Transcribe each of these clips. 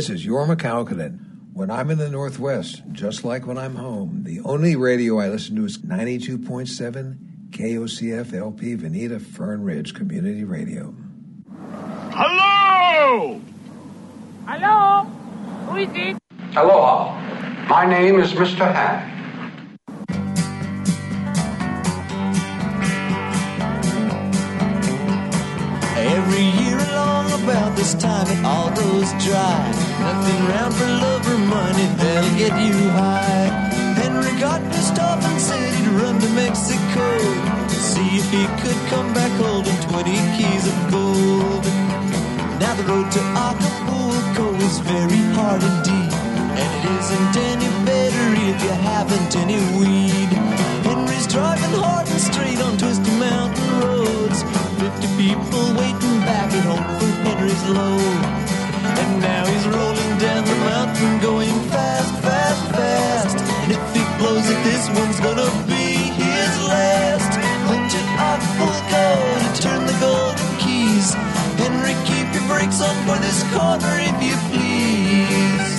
This is Jorma Kaukonen. When I'm in the Northwest, just like when I'm home, the only radio I listen to is 92.7 KOCF LP Veneta Fern Ridge Community Radio. Hello! Hello? Who is it? Aloha. My name is Mr. Han. Every about this time it all goes dry. Nothing round for love or money that'll get you high. Henry got pissed off and said he'd run to Mexico. See if he could come back holding 20 keys of gold. Now the road to Acapulco is very hard indeed. And it isn't any better if you haven't any weed. Henry's driving hard and straight on twisty mountain roads. Fifty people waiting back at home for Henry's load. And now he's rolling down the mountain going fast, fast, fast. And if he blows it, this one's gonna be his last. Went to Acapulco to turn the golden keys. Henry, keep your brakes on for this corner if you please.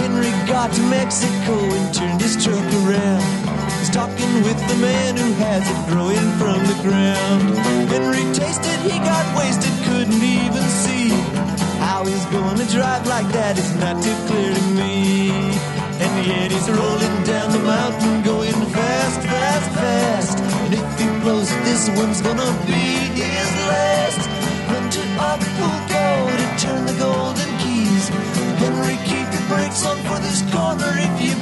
Henry got to Mexico and turned his truck around. He's talking with the man who has it growing from the ground. Henry tasted, he got wasted, couldn't even see. How he's gonna drive like that is not too clear to me. And yet he's rolling down the mountain, going fast, fast, fast. And if he blows this one's gonna be his last. Run to Acapulco to turn the golden keys. Henry, keep your brakes on for this corner if you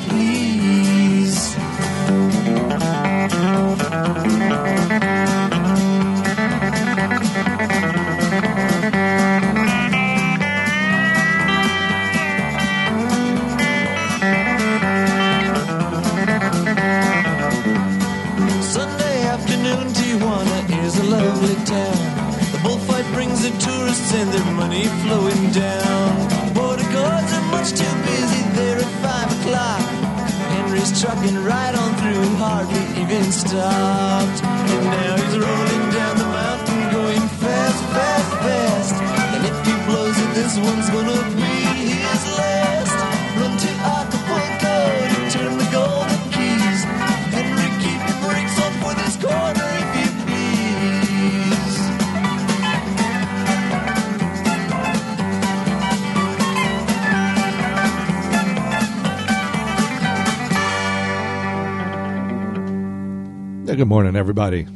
Thank you. Even stopped. And now he's rolling down the mountain, going fast, fast, fast. And if he blows it, this one's gonna be good morning, everybody.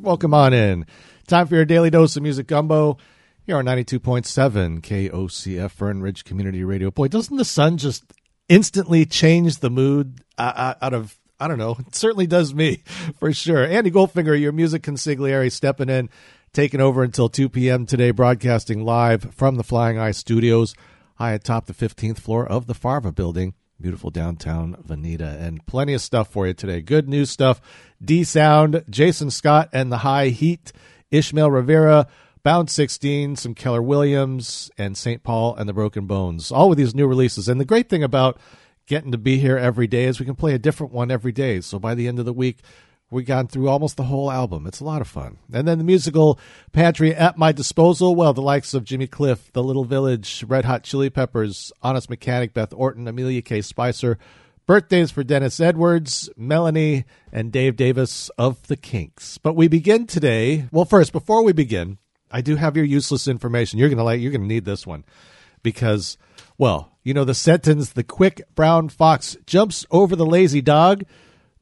Welcome on in. Time for your daily dose of music gumbo here on 92.7 KOCF Fern Ridge Community Radio. Boy, doesn't the sun just instantly change the mood uh, uh, out of, I don't know, it certainly does me for sure. Andy Goldfinger, your music consigliere, stepping in, taking over until 2 p.m. today, broadcasting live from the Flying Eye Studios high atop the 15th floor of the Farva building beautiful downtown Veneta, and plenty of stuff for you today. Good news stuff. D'Sound, Jason Scott and the High Heat, Ishmael Rivera, Bound 16, some Keller Williams, and St. Paul and the Broken Bones. All with these new releases. And the great thing about getting to be here every day is we can play a different one every day. So by the end of the week, we gone through almost the whole album. It's a lot of fun. And then the musical pantry at my disposal. Well, the likes of Jimmy Cliff, The Little Village, Red Hot Chili Peppers, Honest Mechanik, Beth Orton, Amilia K. Spicer. Birthdays for Dennis Edwards, Melanie, and Dave Davies of the Kinks. But we begin today. Well, first, before we begin, I do have your useless information. You're gonna like. You're gonna need this one because, well, you know the sentence: "The quick brown fox jumps over the lazy dog."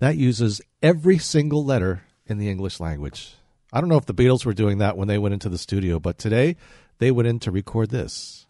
That uses every single letter in the English language. I don't know if the Beatles were doing that when they went into the studio, but today they went in to record this.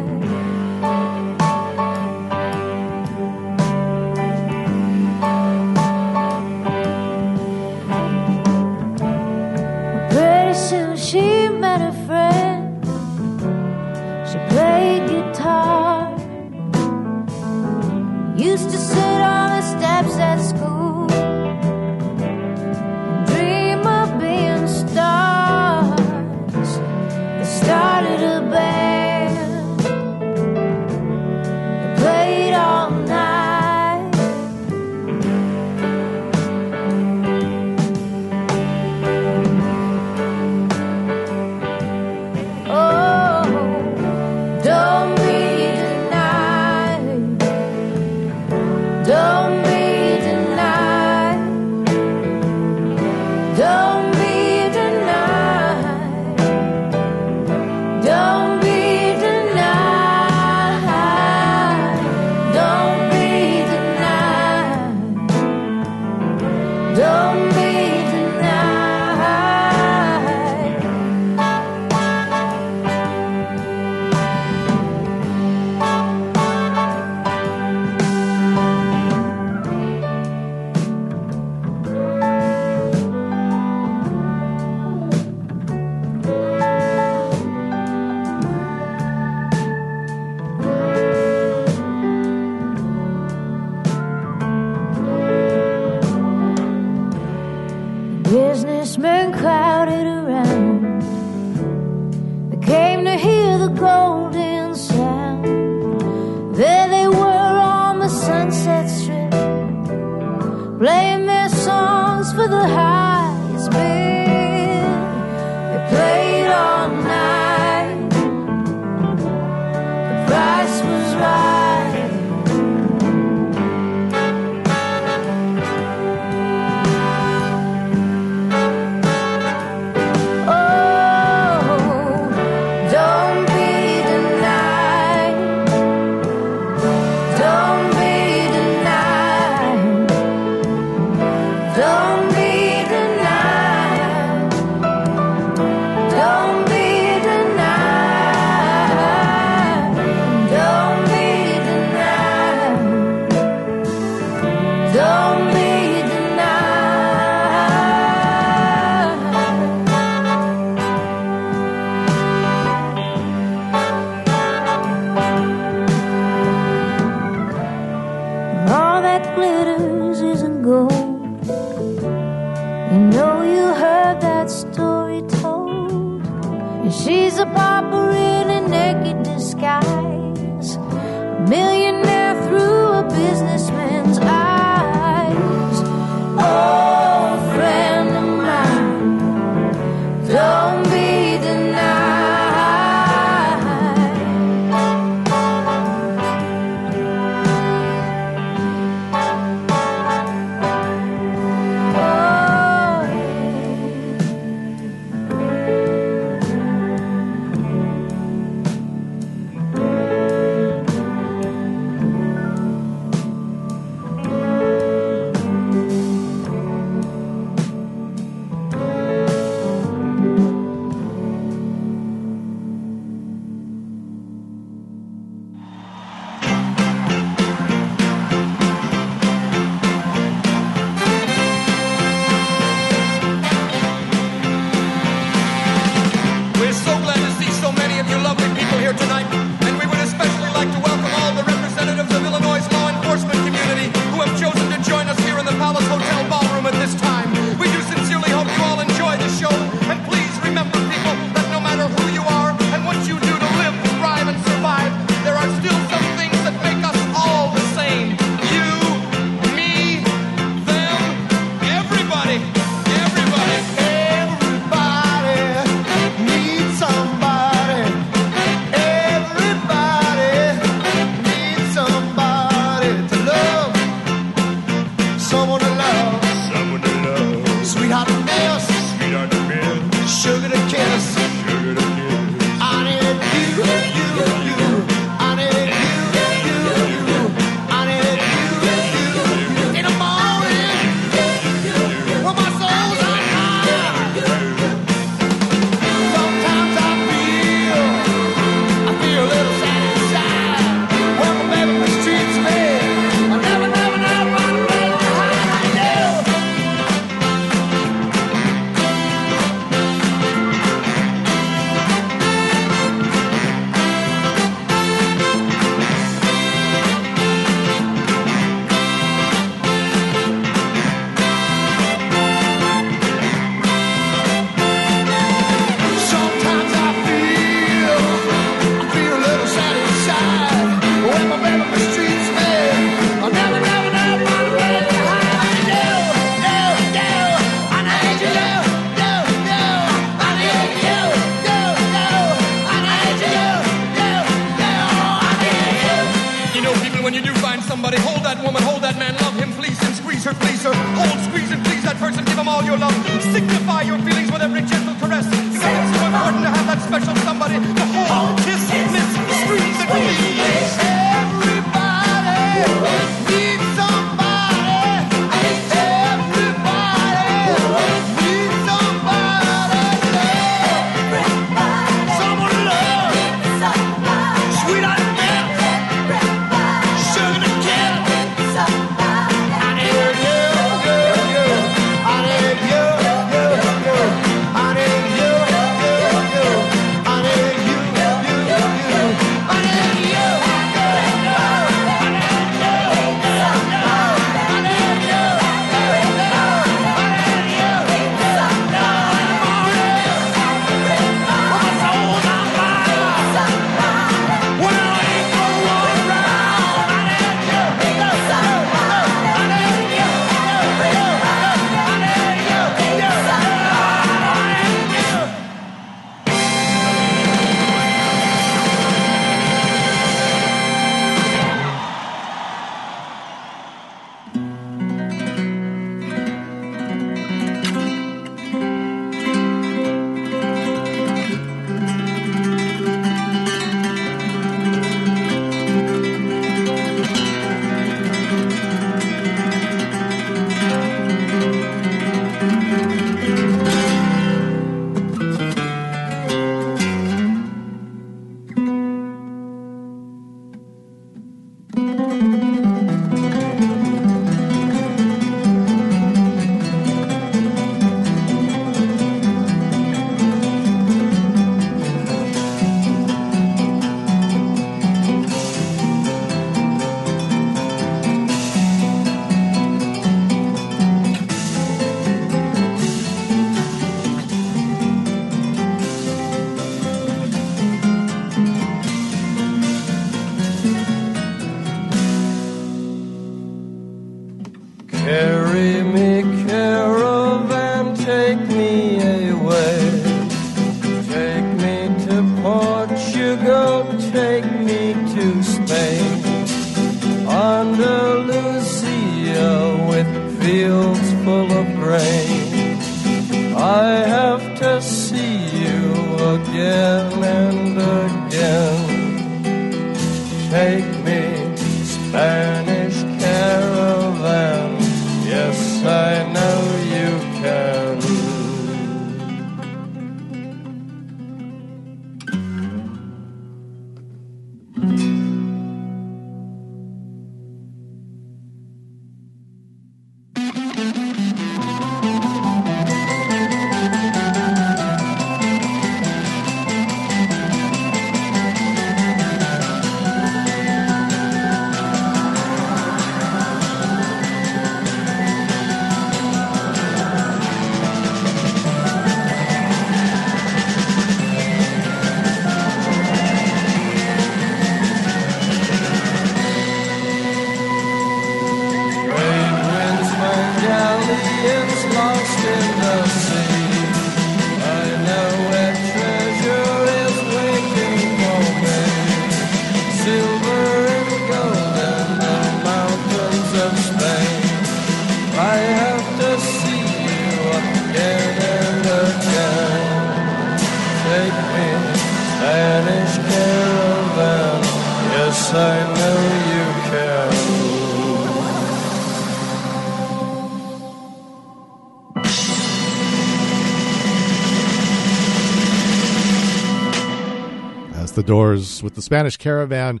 With the Spanish Caravan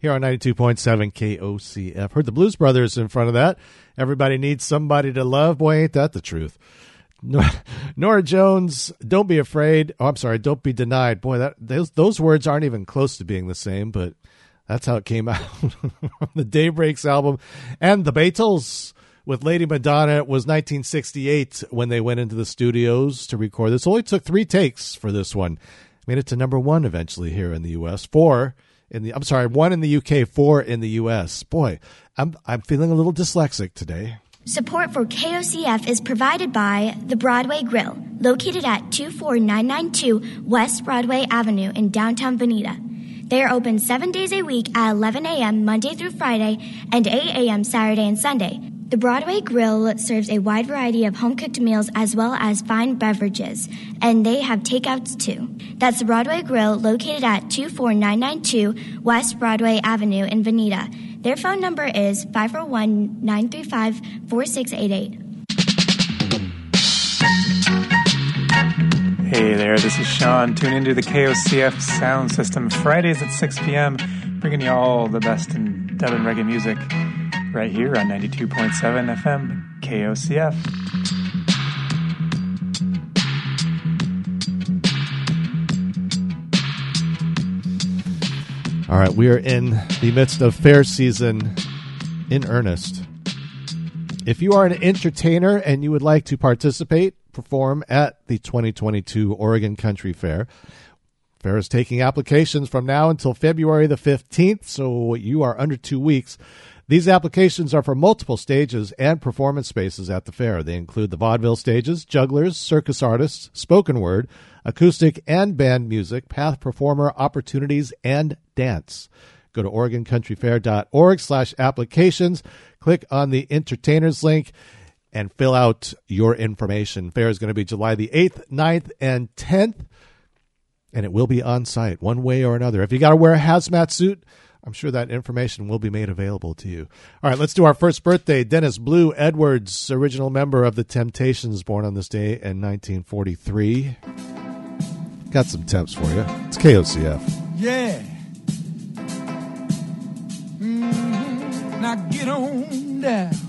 here on 92.7 KOCF. Heard the Blues Brothers in front of that. Everybody needs somebody to love. Boy, ain't that the truth. Norah, Jones, don't be afraid. Oh, I'm sorry, don't be denied. Boy, that those those words aren't even close to being the same, but that's how it came out. the Day Breaks album and the Beatles with Lady Madonna it was 1968 when they went into the studios to record this. Only took three takes for this one. Made it to number one eventually here in the U.S. Four in the I'm sorry, one in the UK, four in the U.S. Boy, I'm I'm feeling a little dyslexic today. Support for KOCF is provided by the Broadway Grill, located at 24992 West Broadway Avenue in downtown Veneta. They are open seven days a week at 11 a.m. Monday through Friday and 8 a.m. Saturday and Sunday. The Broadway Grill serves a wide variety of home cooked meals as well as fine beverages, and they have takeouts too. That's the Broadway Grill located at 24992 West Broadway Avenue in Veneta. Their phone number is 541 935 4688. Hey there, this is Sean. Tune into the KOCF sound system Fridays at 6 p.m., bringing you all the best in dub and reggae music right here on 92.7 FM KOCF. All right, we are in the midst of fair season in earnest. If you are an entertainer and you would like to participate, perform at the 2022 Oregon Country Fair, Fair is taking applications from now until February the 15th, so you are under two weeks. These applications are for multiple stages and performance spaces at the fair. They include the vaudeville stages, jugglers, circus artists, spoken word, acoustic and band music, path performer opportunities, and dance. Go to OregonCountryFair.org slash applications, click on the entertainers link, and fill out your information. Fair is going to be July the 8th, 9th, and 10th, and it will be on site one way or another. If you got to wear a hazmat suit, I'm sure that information will be made available to you. All right, let's do our first birthday. Dennis Blue Edwards, original member of the Temptations, born on this day in 1943. Got some temps for you. It's KOCF. Yeah. Mhm. Now get on down.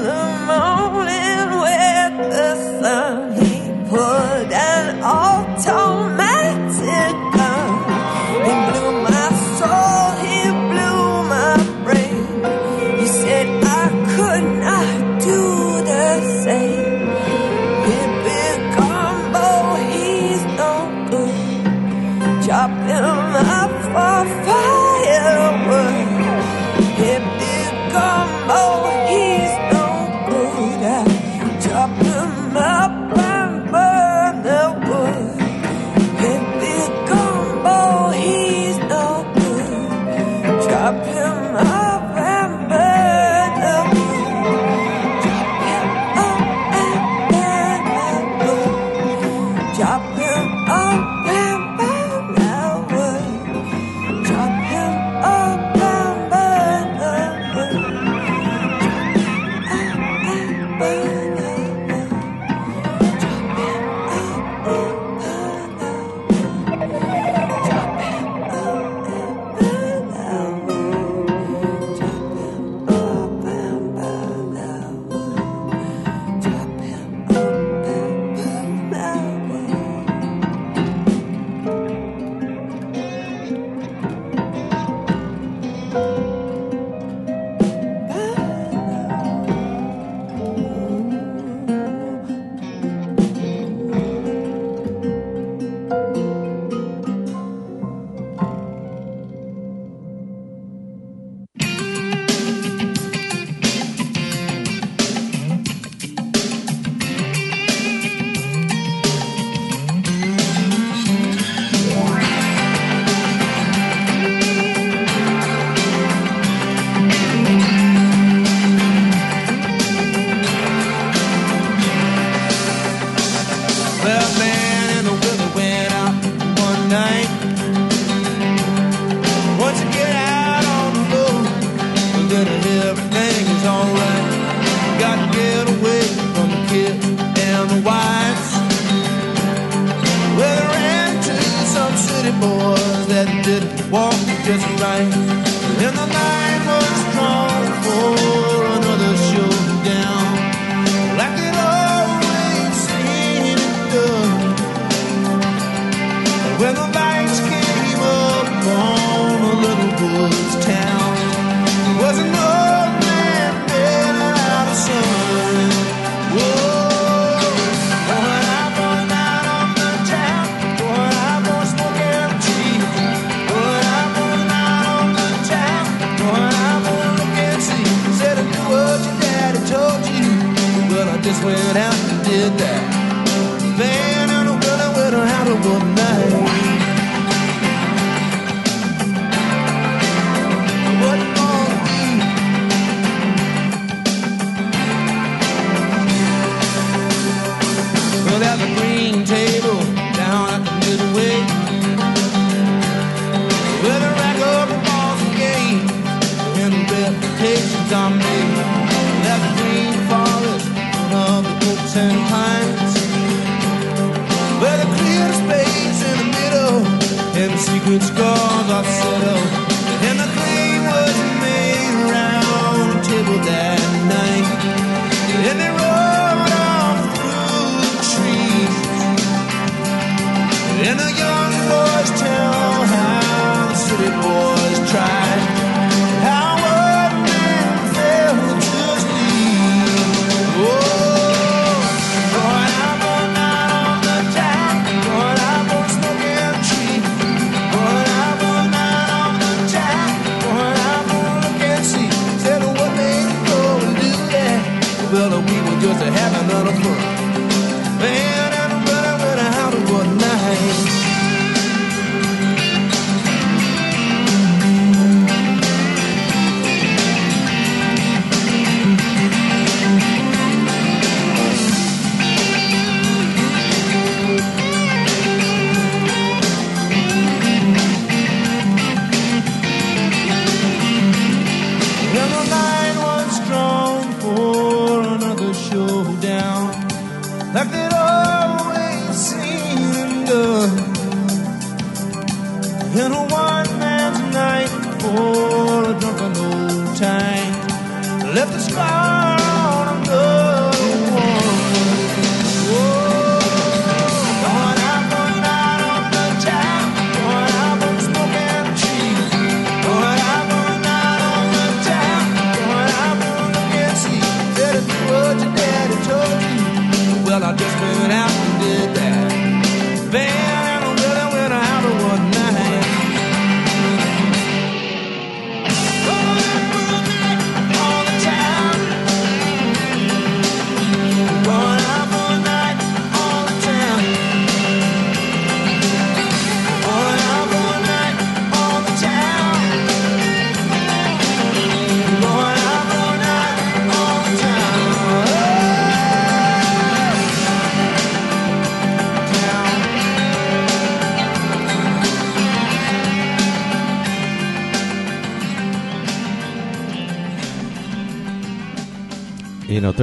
The morning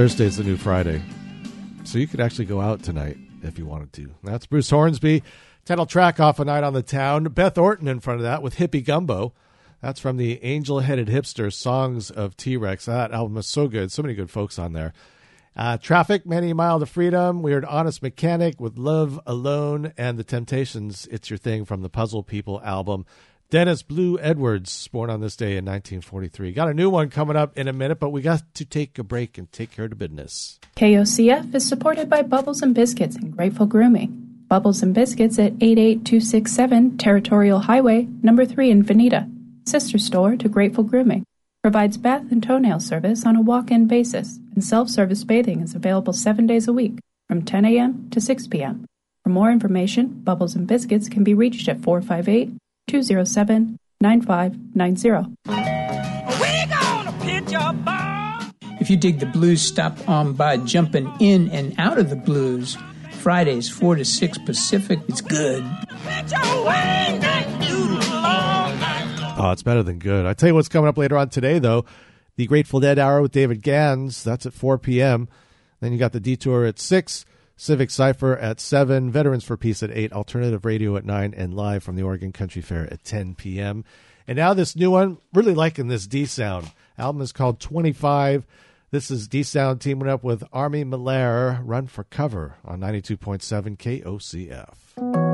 You know, Thursday's the new Friday. So you could actually go out tonight if you wanted to. That's Bruce Hornsby. Title track off a night on the town. Beth Orton in front of that with Hippie Gumbo. That's from the Angel Headed Hipster Songs of T Rex. That album is so good. So many good folks on there. Uh, Traffic, Many Mile to Freedom. We heard Honest Mechanik with Love Alone and The Temptations. It's Your Thing from the Puzzle People album. Dennis Blue Edwards, born on this day in 1943. Got a new one coming up in a minute, but we got to take a break and take care of business. KOCF is supported by Bubbles and Biscuits and Grateful Grooming. Bubbles and Biscuits at 88267 Territorial Highway, number 3 in Veneta. Sister store to Grateful Grooming. Provides bath and toenail service on a walk in basis, and self service bathing is available seven days a week from 10 a.m. to 6 p.m. For more information, Bubbles and Biscuits can be reached at 458 207 9590. If you dig the blues, stop on by jumping in and out of the blues. Fridays, 4 to 6 Pacific. It's good. Oh, it's better than good. I tell you what's coming up later on today, though. The Grateful Dead Hour with David Gans. That's at 4 p.m. Then you got the Detour at 6, Civic Cipher at 7, Veterans for Peace at 8, Alternative Radio at 9, and live from the Oregon Country Fair at 10 p.m. And now this new one, really liking this D'Sound. Album is called 25. This is D'Sound teaming up with Army Malaire, Run for Cover on 92.7 KOCF.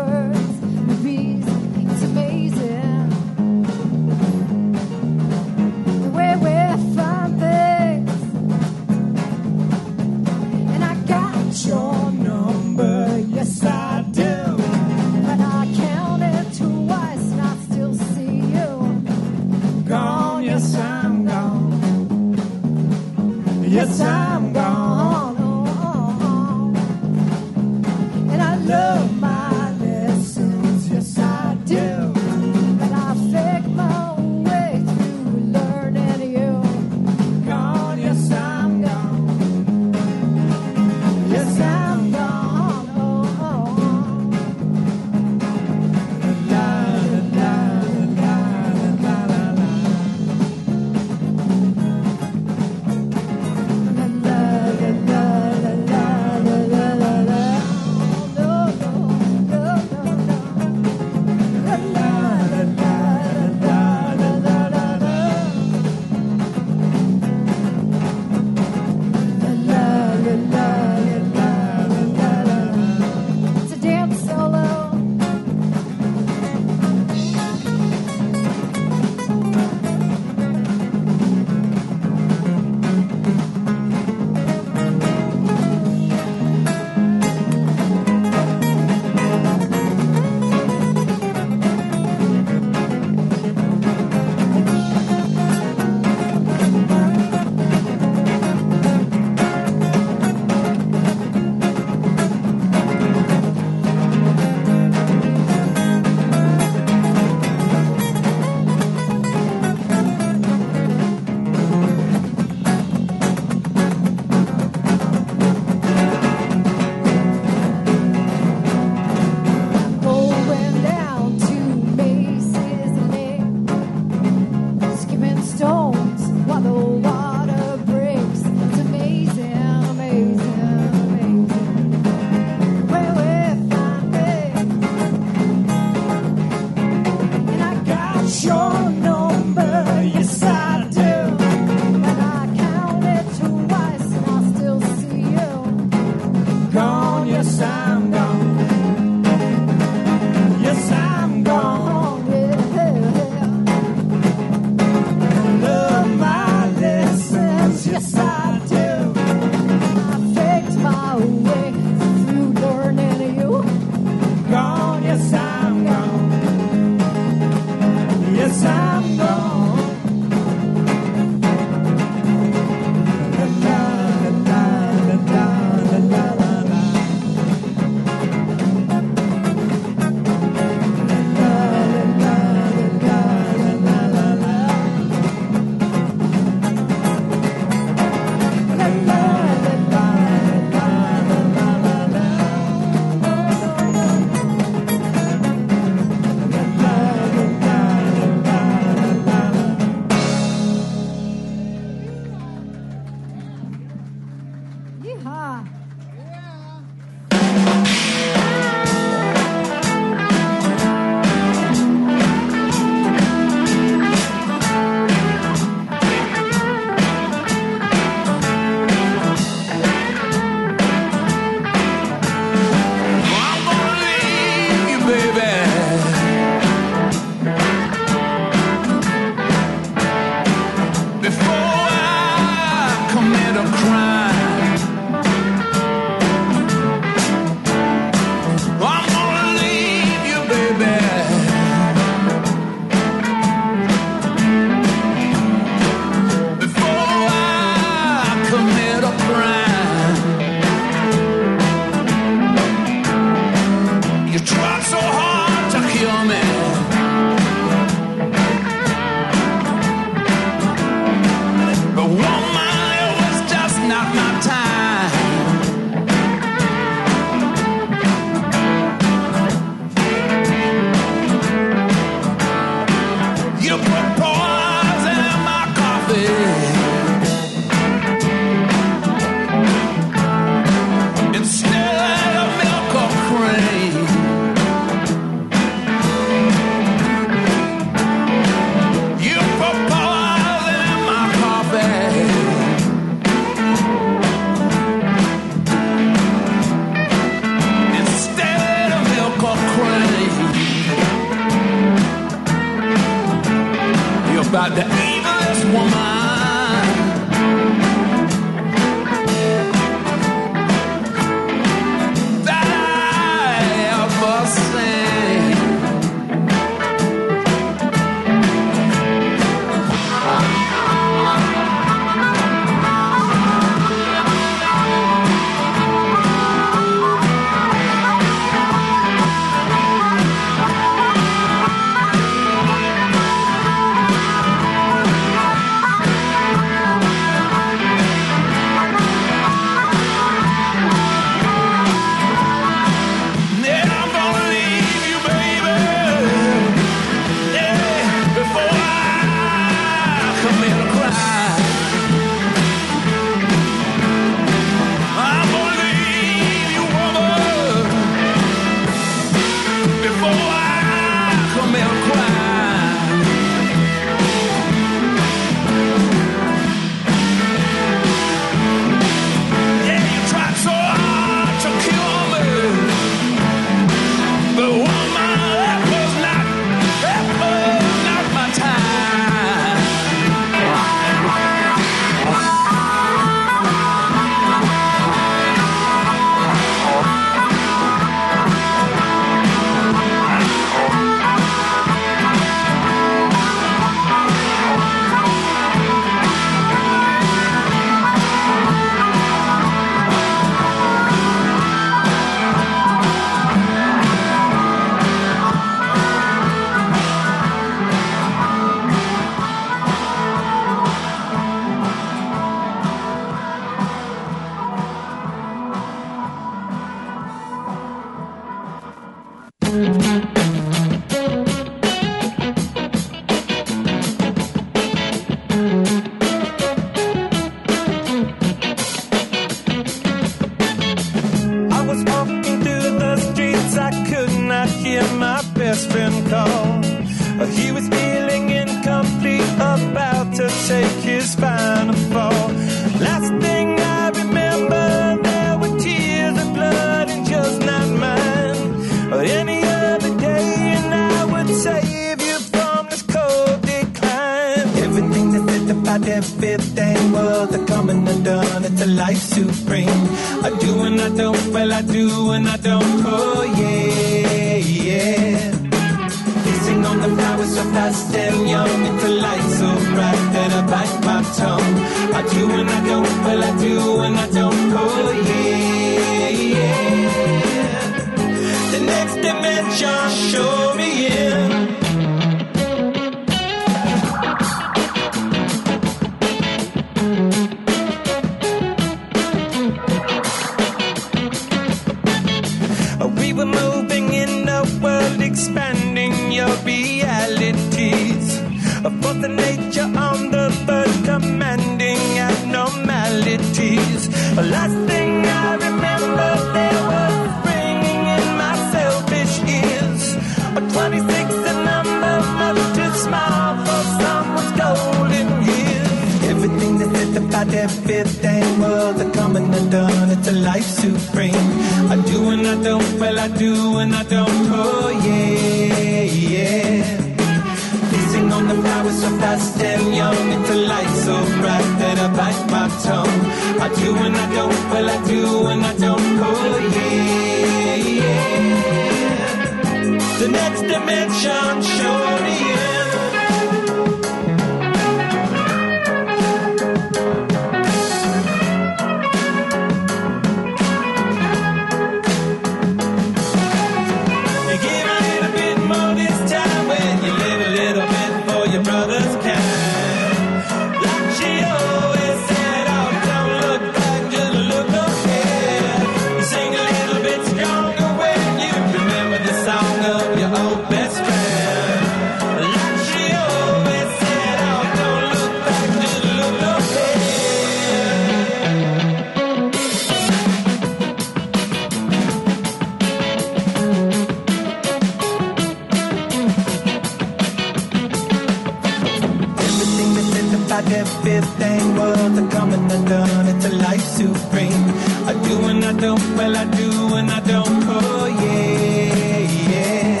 like everything worth and coming undone. It's a life supreme. I do and I don't, well, I do and I don't, oh yeah, yeah.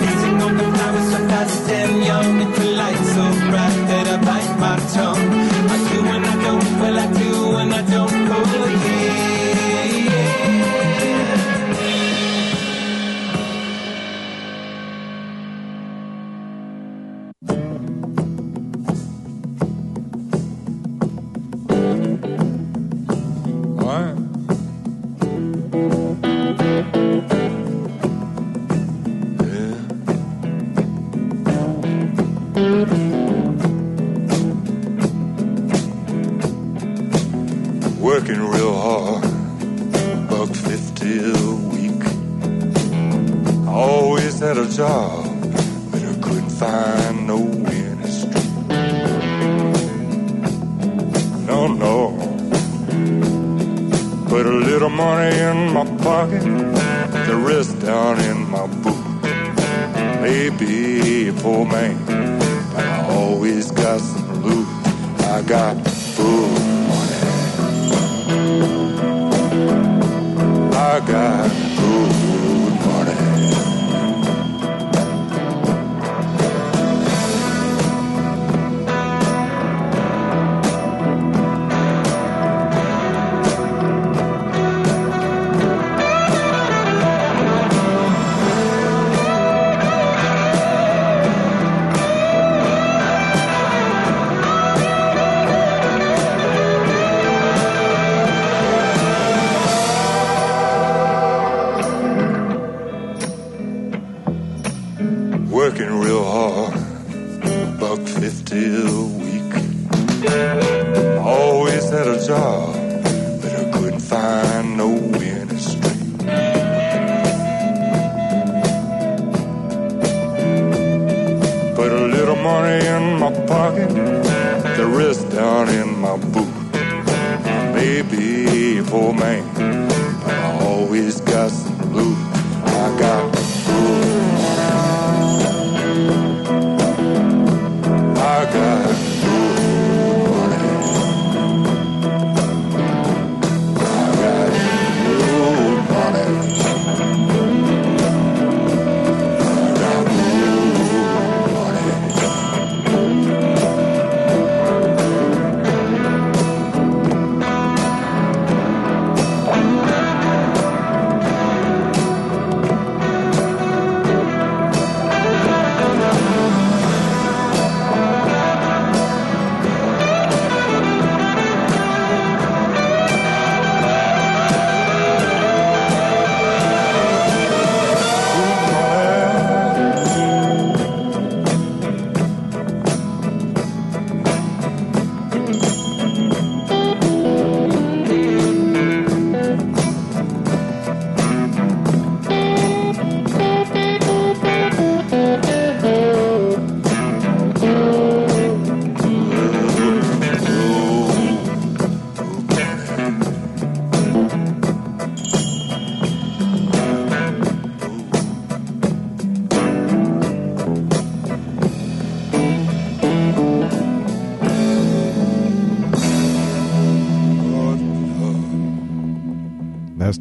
Gazing on the flowers so fast and young, it's a light so bright that I bite my tongue. I do and I don't, well, I do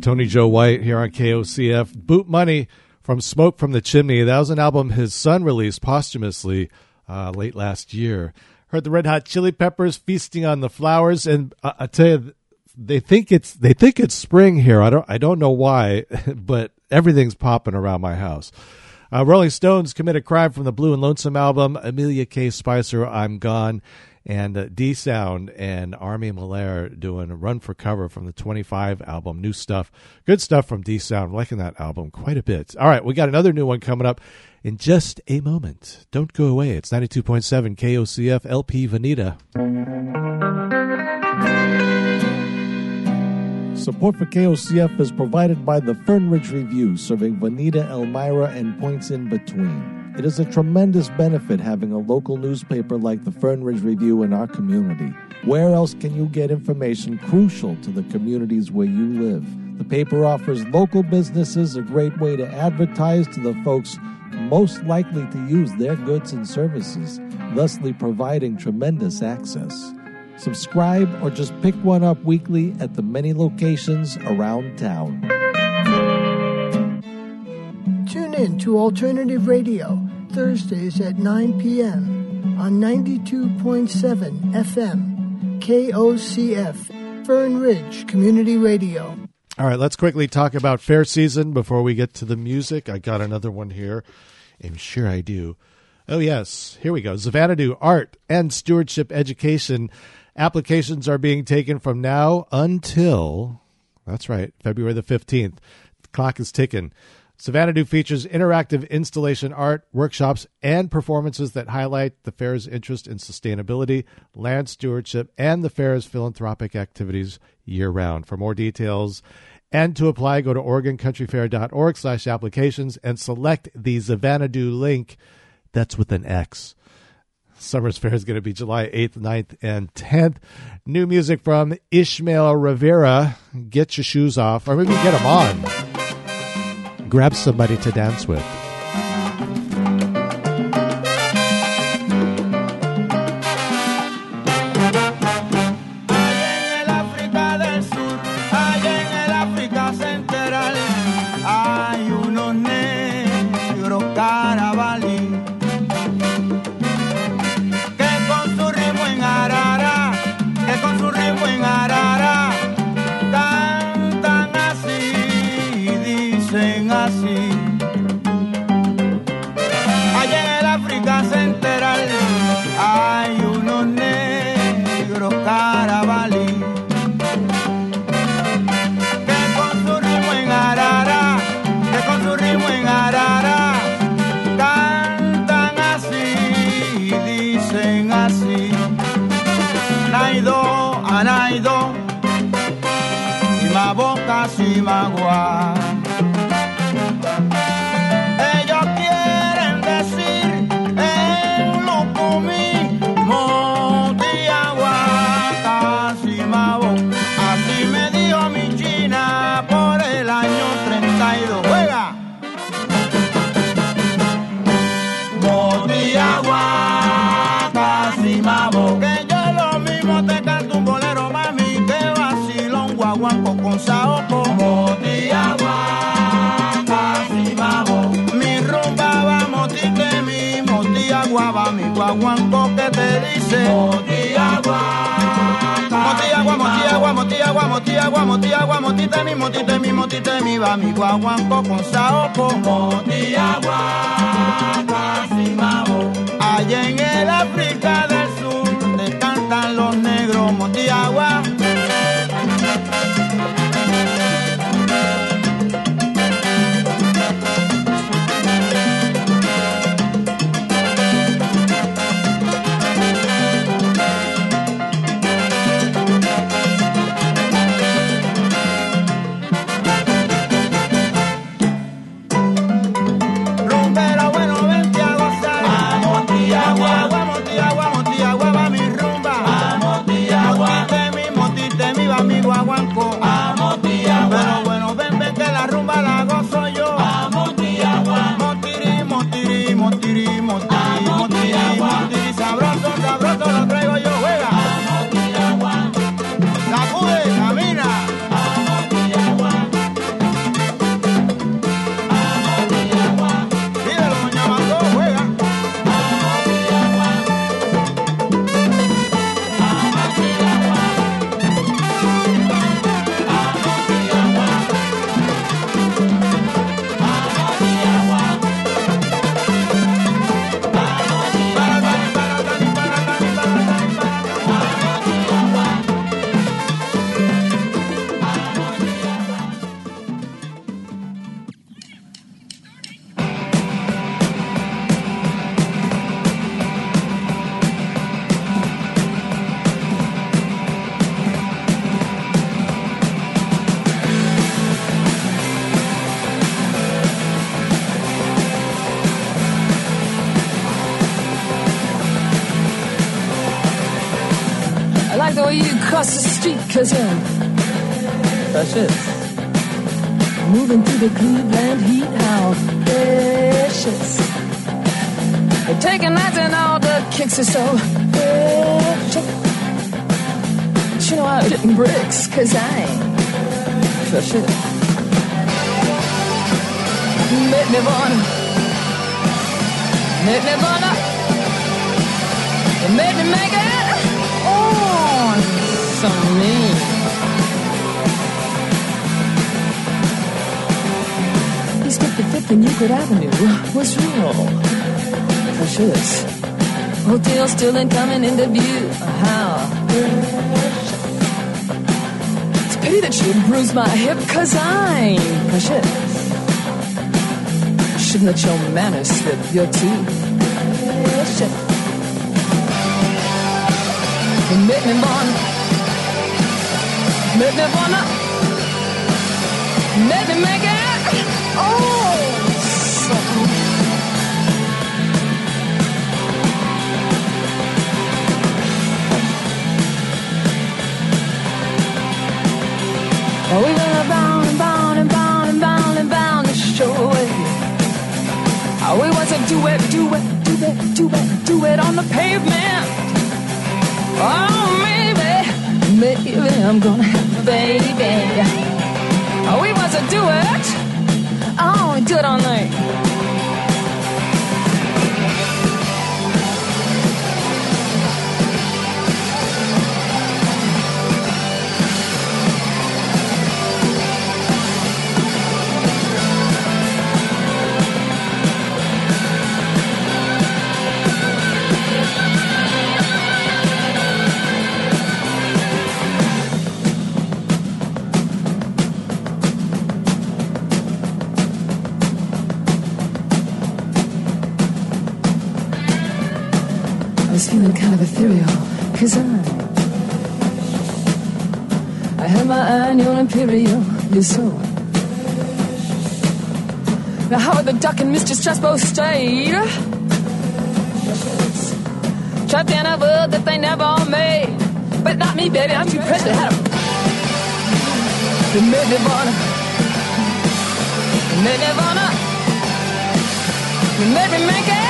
Tony Joe White here on KOCF. Boot Money from Smoke from the Chimney. That was an album his son released posthumously uh, late last year. Heard the Red Hot Chili Peppers feasting on the flowers, and I, I tell you, they think it's they think it's spring here. I don't I don't know why, but everything's popping around my house. Uh, Rolling Stones commit a crime from the Blue and Lonesome album. Amilia K. Spicer, I'm Gone. And uh, D'Sound and Army Malaire doing a run for cover from the 25 album. New stuff. Good stuff from D'Sound. Liking that album quite a bit. All right, we got another new one coming up in just a moment. Don't go away. It's 92.7 KOCF LP Veneta. Support for KOCF is provided by the Fern Ridge Review, serving Veneta, Elmira, and points in between. It is a tremendous benefit having a local newspaper like the Fern Ridge Review in our community. Where else can you get information crucial to the communities where you live? The paper offers local businesses a great way to advertise to the folks most likely to use their goods and services, thusly providing tremendous access. Subscribe or just pick one up weekly at the many locations around town. Tune in to Alternative Radio, Thursdays at 9 p.m. on 92.7 FM, KOCF, Fern Ridge Community Radio. All right, let's quickly talk about fair season before we get to the music. I got another one here. I'm sure I do. Oh, yes. Here we go. Xanadu Art and Stewardship Education applications are being taken from now until, that's right, February the 15th. The clock is ticking. Xanadu features interactive installation art, workshops, and performances that highlight the fair's interest in sustainability, land stewardship, and the fair's philanthropic activities year round. For more details and to apply, go to OregonCountryFair.org slash applications and select the Xanadu link. That's with an X. Summers Fair is going to be July 8th, 9th, and 10th. New music from Ismael Rivera. Get your shoes off, or maybe get them on grab somebody to dance with. Boca, guamoti, aguamoti, temi, moti, temi, moti, temi, va mi guaguanco con saopo. Moti, agua, casimao. Allá en el África del Sur, donde cantan los negros, moti, agua. Was real. Precious. Hotel still ain't coming into view. How? It's a pity that you bruised my hip, cause I'm precious. Oh, shouldn't let your manners slip. You're too oh, precious. You make me wanna, make me wanna, make me make it. Oh, We went bound and bound and bound and bound and bound. Oh, we want to do it, do it, do it, do it, do it on the pavement. Oh, maybe, maybe I'm gonna have a baby. Oh, we want to do it. Oh, do it all night. Annual imperial, you saw. Now the Duck and Mr. Strasbow stayed? Trapped in a world that they never made. But not me, baby, I'm too precious. To have You made me wanna. You made me wanna. You made me make it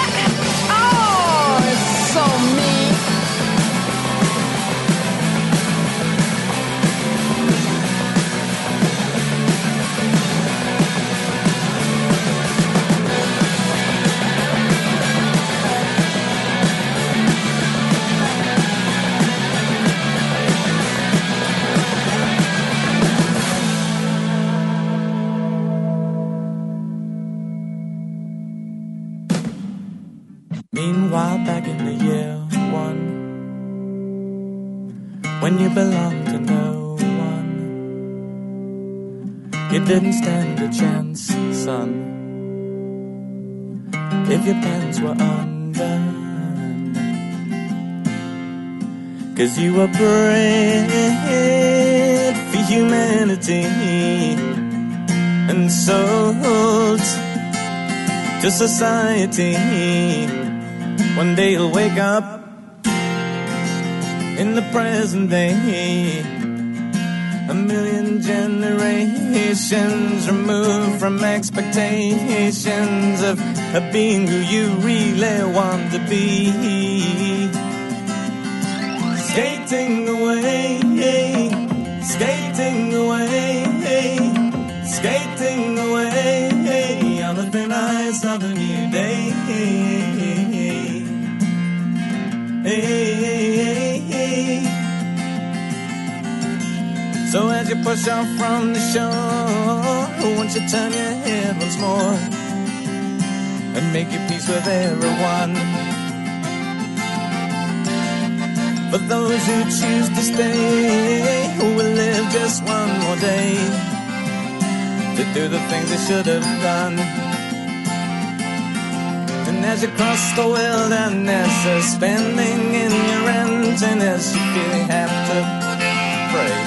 you were bred for humanity and sold to society. One day you'll wake up in the present day. A million generations removed from expectations of, of being who you really want to be. Skating away, skating away, skating away on the thin ice of a new day. So as you push off from the shore, won't you to turn your head once more and make your peace with everyone? For those who choose to stay, who will live just one more day to do the things they should have done. And as you cross the wilderness, suspending in your emptiness, you you have to pray.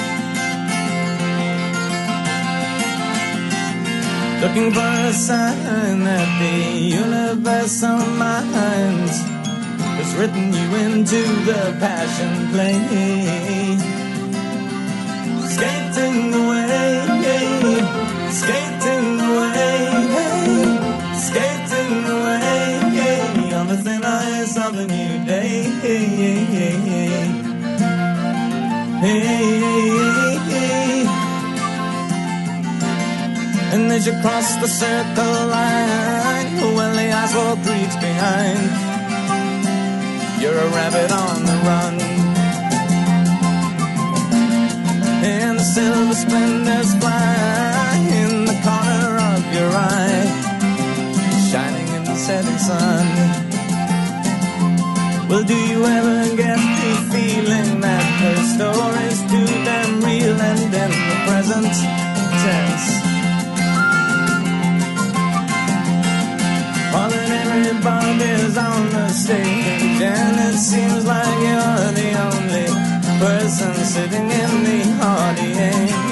Looking for a sign that the universe universal mind has written you into the passion play. Skating away, skating away, skating away on the thin ice of a new day. And as you cross the circle line, well, the eyes will creaks behind. You're a rabbit on the run. And the silver splendors fly in the corner of your eye, shining in the setting sun. Well, do you ever get the feeling that the story's too damn real and in the present tense? All everybody is stage and it seems like you're the only person sitting in the audience.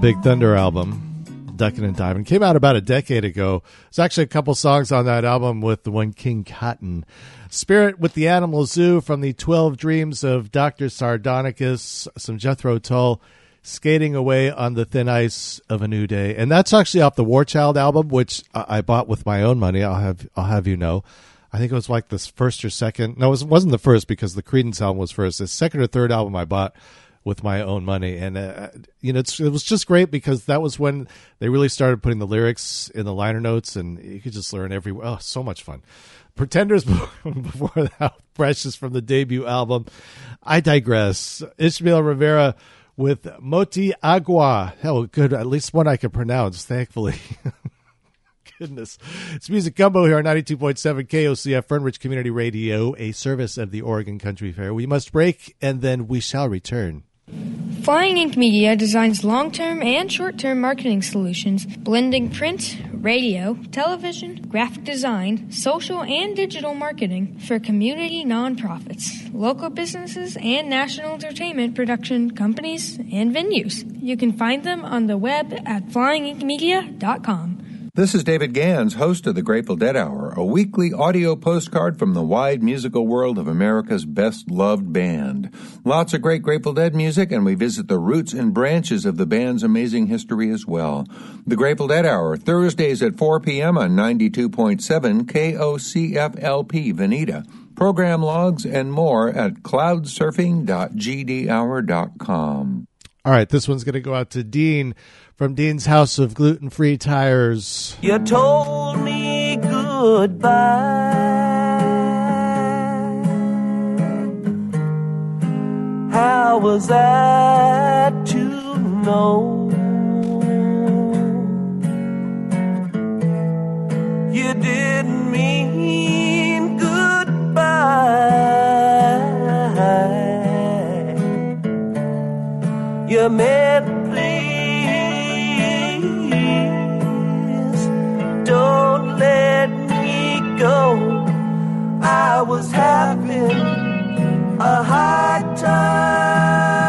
Big Thunder album, Ducking and Diving. Came out about a decade ago. There's actually a couple songs on that album with the one King Cotton. Spirit with the Animal Zoo from the 12 Dreams of Dr. Sardonicus, some Jethro Tull, Skating Away on the Thin Ice of a New Day. And that's actually off the War Child album, which I bought with my own money. I'll have, I'll have you know. I think it was like this first or second. No, it was- wasn't the first because the Creedence album was first. The second or third album I bought with my own money, and uh, you know, it was just great because that was when they really started putting the lyrics in the liner notes, and you could just learn every. Oh, so much fun! Pretenders before that, Precious from the debut album. I digress. Ismael Rivera with Moti Agua. Hell, good. At least one I can pronounce. Thankfully. goodness. It's Music Gumbo here on 92.7 KOCF Fernridge Community Radio, a service of the Oregon Country Fair. We must break and then we shall return. Flying Ink Media designs long term and short term marketing solutions, blending print, radio, television, graphic design, social, and digital marketing for community nonprofits, local businesses, and national entertainment production companies and venues. You can find them on the web at flyinginkmedia.com. This is David Gans, host of the Grateful Dead Hour, a weekly audio postcard from the wide musical world of America's best loved band. Lots of great Grateful Dead music, and we visit the roots and branches of the band's amazing history as well. The Grateful Dead Hour, Thursdays at 4 p.m. on 92.7 KOCFLP Veneta. Program logs and more at cloudsurfing.gdhour.com. All right, this one's going to go out to Dean from Dean's House of Gluten Free Tires. You told me goodbye. How was I to know? You didn't mean goodbye. You meant me go. I was having a hard time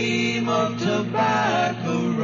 name of Tobacco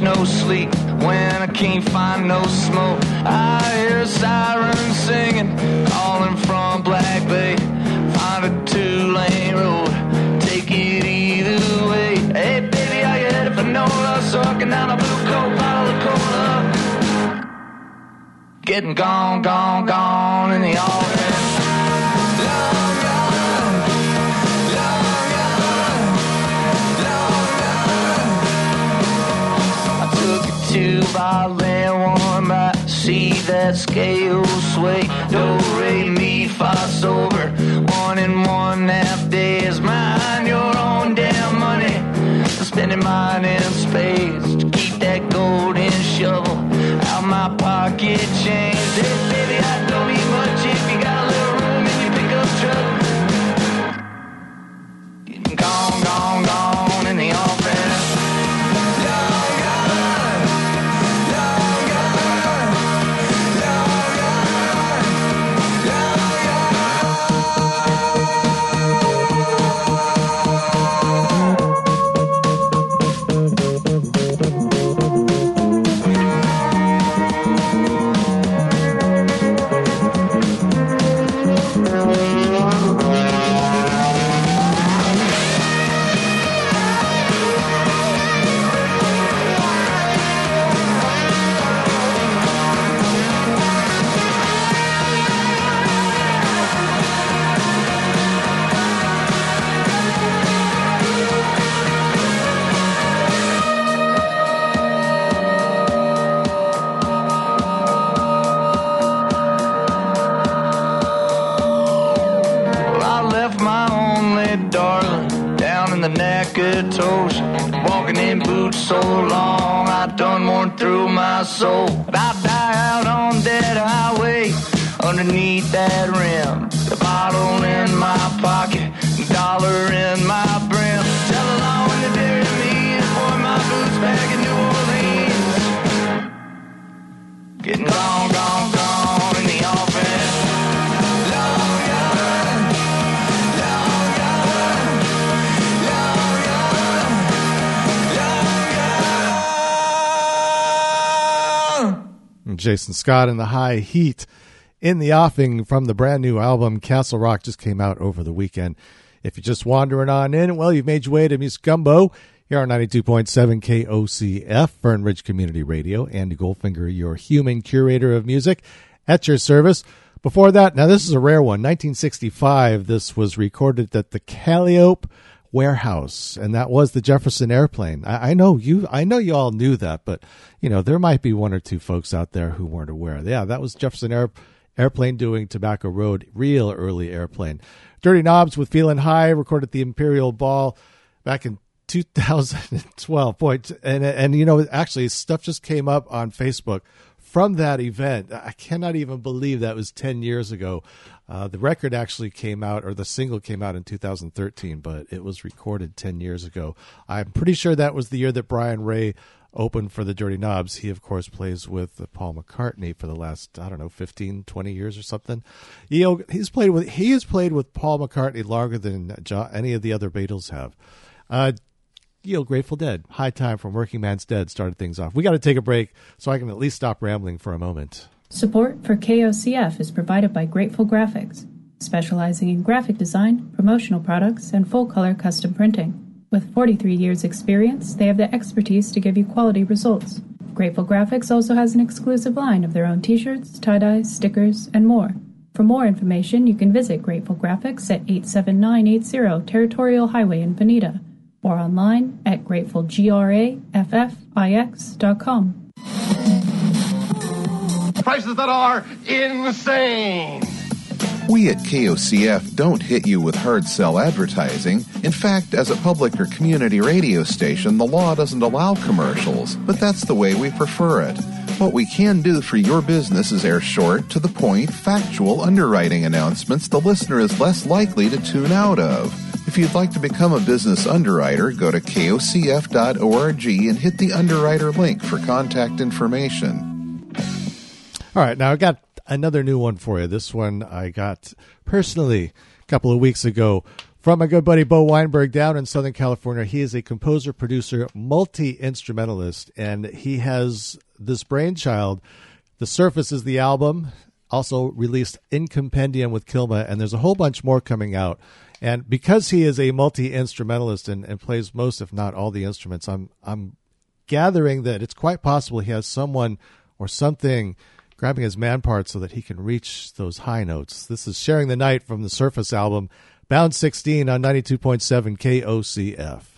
no sleep, when I can't find no smoke. I hear sirens singing, calling from Black Bay. Find a two lane road, take it either way. Hey baby, are you headed for NOLA? Sucking down a blue coat bottle of cola. Getting gone, gone, gone in the offing. Berlin one by see that scale sway. Do re mi fa sober. One in one half days. Mind your own damn money. Spending mine in space to keep that golden shovel out my pocket change. Hey, baby, I don't need Jason Scott and the High Heat in the offing from the brand new album Castle Rock just came out over the weekend. If you're just wandering on in, well, you've made your way to Music Gumbo here on 92.7 KOCF, Fern Ridge Community Radio. Andy Goldfinger, your human curator of music, at your service. Before that, now this is a rare one. 1965, this was recorded at the Calliope Warehouse, and that was the Jefferson Airplane. I, I know you, I know you all knew that, but you know there might be one or two folks out there who weren't aware. Yeah, that was Jefferson Air, Airplane doing Tobacco Road, real early airplane. Dirty Knobs with Feeling High recorded the Imperial Ball back in 2012. Boy, and and you know actually stuff just came up on Facebook from that event. I cannot even believe that was 10 years ago. Uh, the record actually came out, or the single came out in 2013, but it was recorded 10 years ago. I'm pretty sure that was the year that Brian Ray opened for the Dirty Knobs. He, of course, plays with Paul McCartney for the last, I don't know, 15, 20 years or something. You know, he's played with, he has played with Paul McCartney longer than any of the other Beatles have. Uh, you know, Grateful Dead, High Time from Working Man's Dead started things off. We got to take a break so I can at least stop rambling for a moment. Support for KOCF is provided by Grateful Graphics, specializing in graphic design, promotional products, and full color custom printing. With 43 years' experience, they have the expertise to give you quality results. Grateful Graphics also has an exclusive line of their own t shirts, tie dyes, stickers, and more. For more information, you can visit Grateful Graphics at 87980 Territorial Highway in Veneta or online at gratefulgraffix.com. Prices that are insane. We at KOCF don't hit you with hard sell advertising. In fact, as a public or community radio station, the law doesn't allow commercials, but that's the way we prefer it. What we can do for your business is air short, to the point, factual underwriting announcements the listener is less likely to tune out of. If you'd like to become a business underwriter, go to kocf.org and hit the underwriter link for contact information. All right, now I got another new one for you. This one I got personally a couple of weeks ago From my good buddy Bo Weinberg down in Southern California, he is a composer, producer, multi instrumentalist, and he has this brainchild. The Surface is the album, also released in compendium with Kilma, and there's a whole bunch more coming out. And because he is a multi instrumentalist and, and plays most, if not all, the instruments, I'm I'm gathering that it's quite possible he has someone or something grabbing his man part so that he can reach those high notes. This is Sharing the Night from the Surface album, Bound16 on 92.7 KOCF.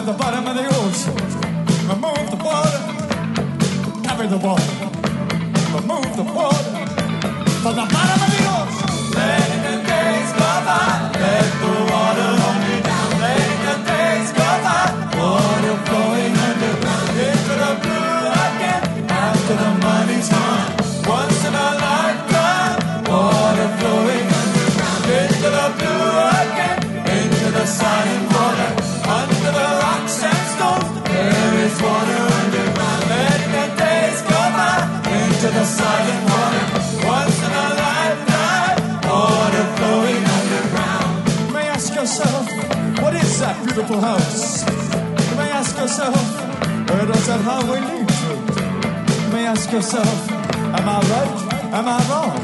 at the bottom of the Chapel House. You may ask yourself, where does that highway lead to? You may ask yourself, am I right? Am I wrong?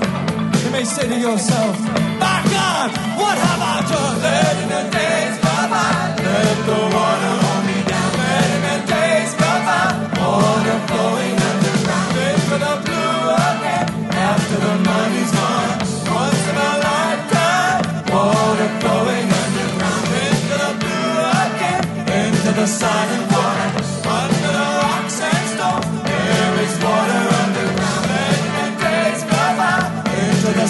You may say to yourself, my God, what have I done? Let in the days go by, let the water hold me down. Let the days go by, water flowing underground. Wait for the blue again, after the money's gone. Once in a lifetime, water flowing the silent water, under the rocks and. There is water underground, days go by into the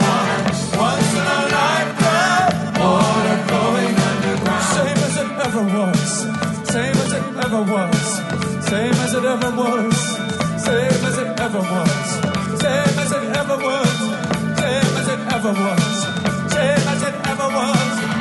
water. Once in a lifetime, water flowing underground. Same as it ever was, same as it ever was, same as it ever was, same as it ever was, same as it ever was, same as it ever was, same as it ever was.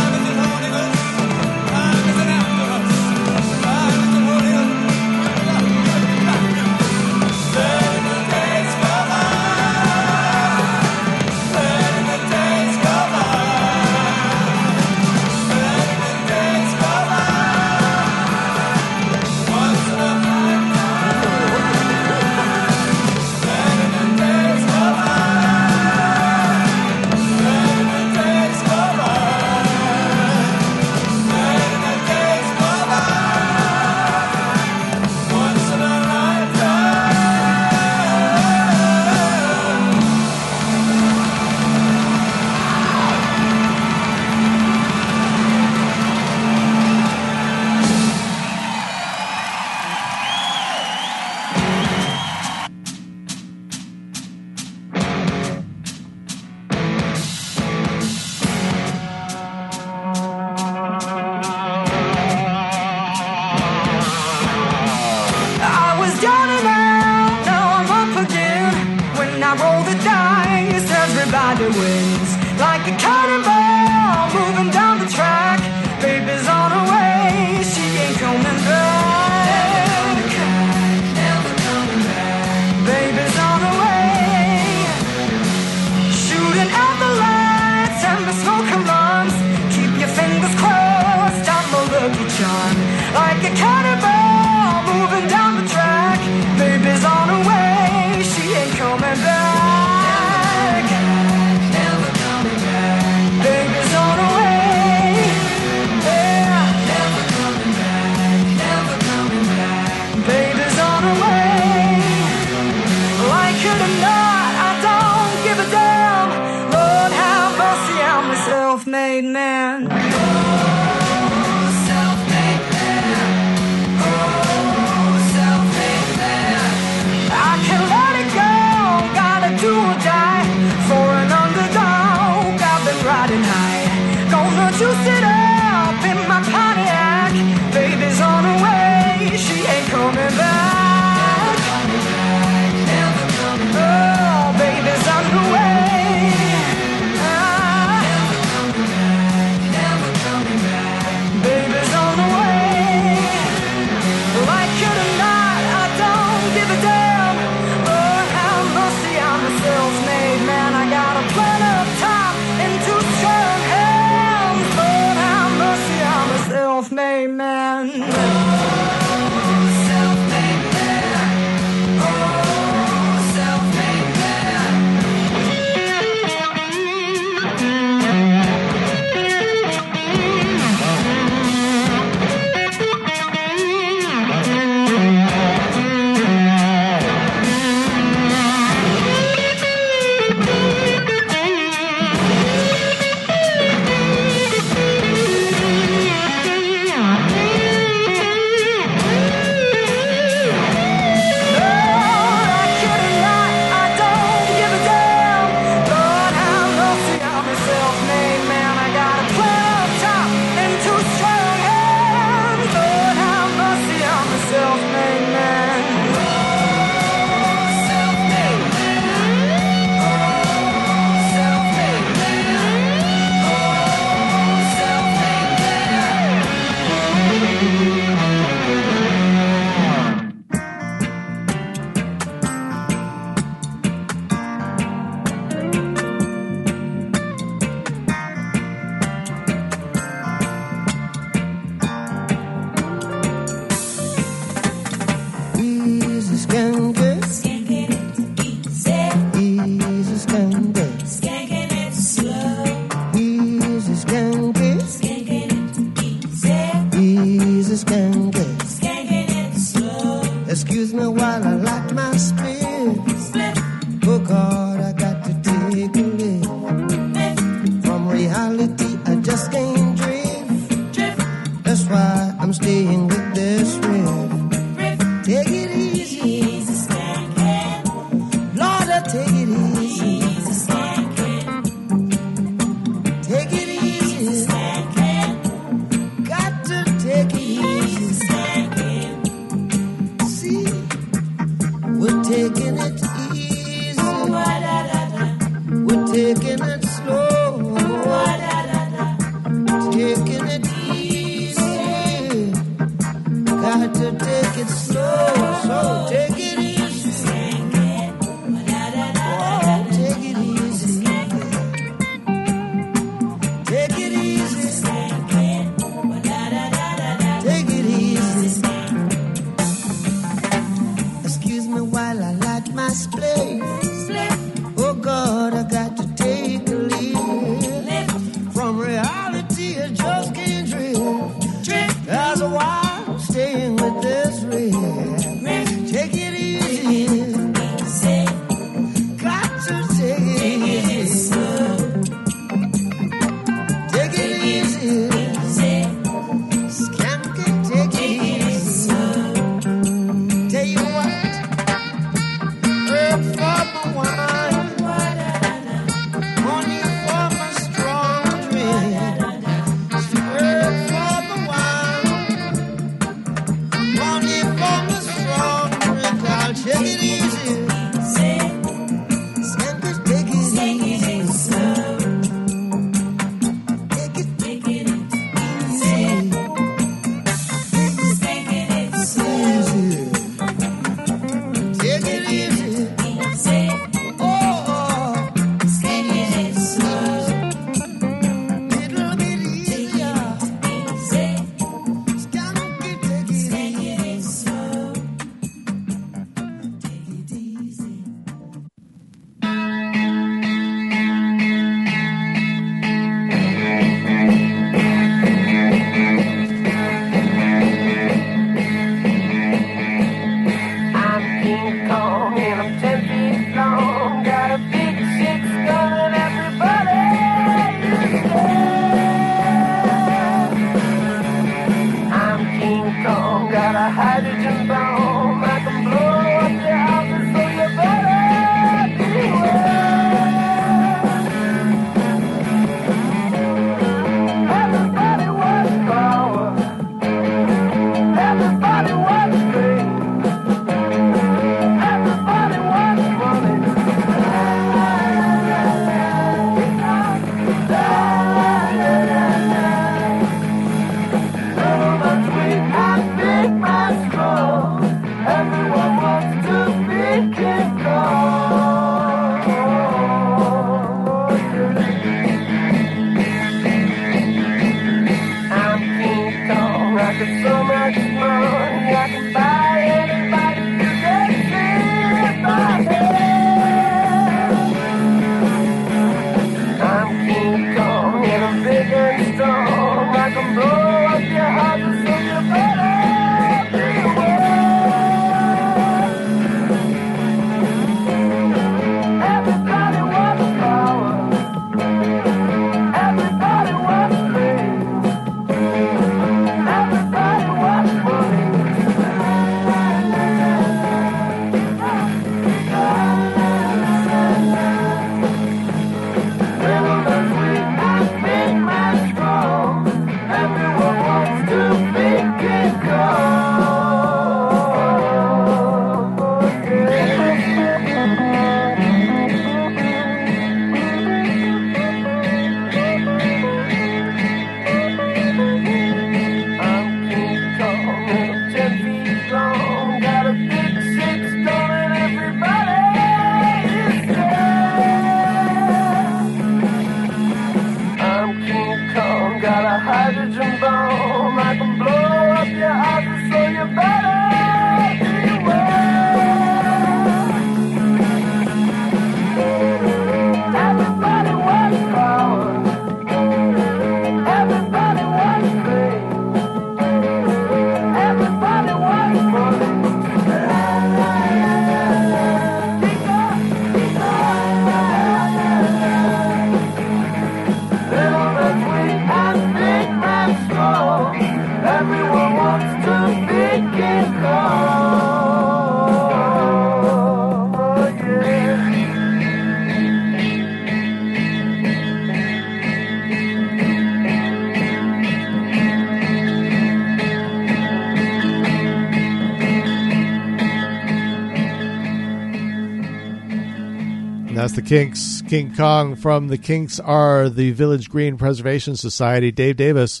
Kinks. King Kong from the Kinks are the Village Green Preservation Society. Dave Davies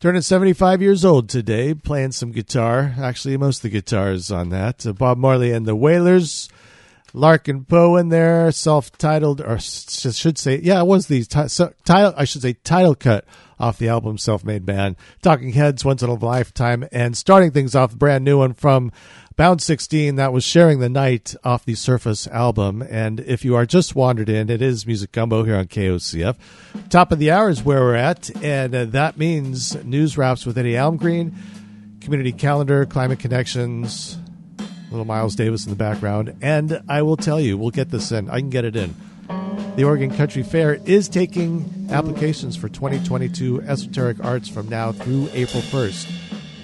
turning 75 years old today, playing some guitar. Actually, most of the guitars on that. Uh, Bob Marley and the Wailers. Larkin Poe in there, self-titled, or should say, yeah, it was the title. I should say title cut off the album "Self-Made Man." Talking Heads, Once in a Lifetime, and starting things off, brand new one from Bound16 that was sharing the night off the Surface album. And if you are just wandered in, it is Music Gumbo here on KOCF. Top of the hour is where we're at, and uh, that means news wraps with Eddie Almgreen, community calendar, climate connections, little Miles Davis in the background. And I will tell you, we'll get this in. I can get it in. The Oregon Country Fair is taking applications for 2022 esoteric arts from now through April 1st.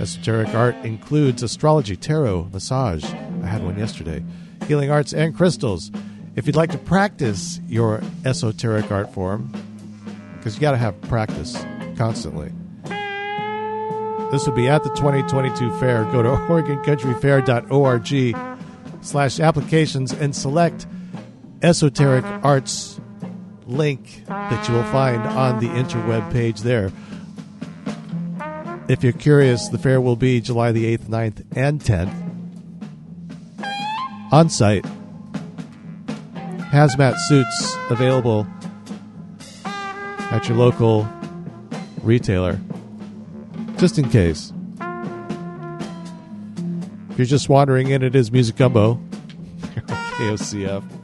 Esoteric art includes astrology, tarot, massage. I had one yesterday. Healing arts and crystals. If you'd like to practice your esoteric art form, because you got to have practice constantly. This will be at the 2022 fair. Go to OregonCountryFair.org slash applications and select esoteric arts link that you will find on the interweb page there. If you're curious, the fair will be July the 8th, 9th, and 10th. On site. Hazmat suits available at your local retailer. Just in case. If you're just wandering in, it is Music Gumbo. KOCF.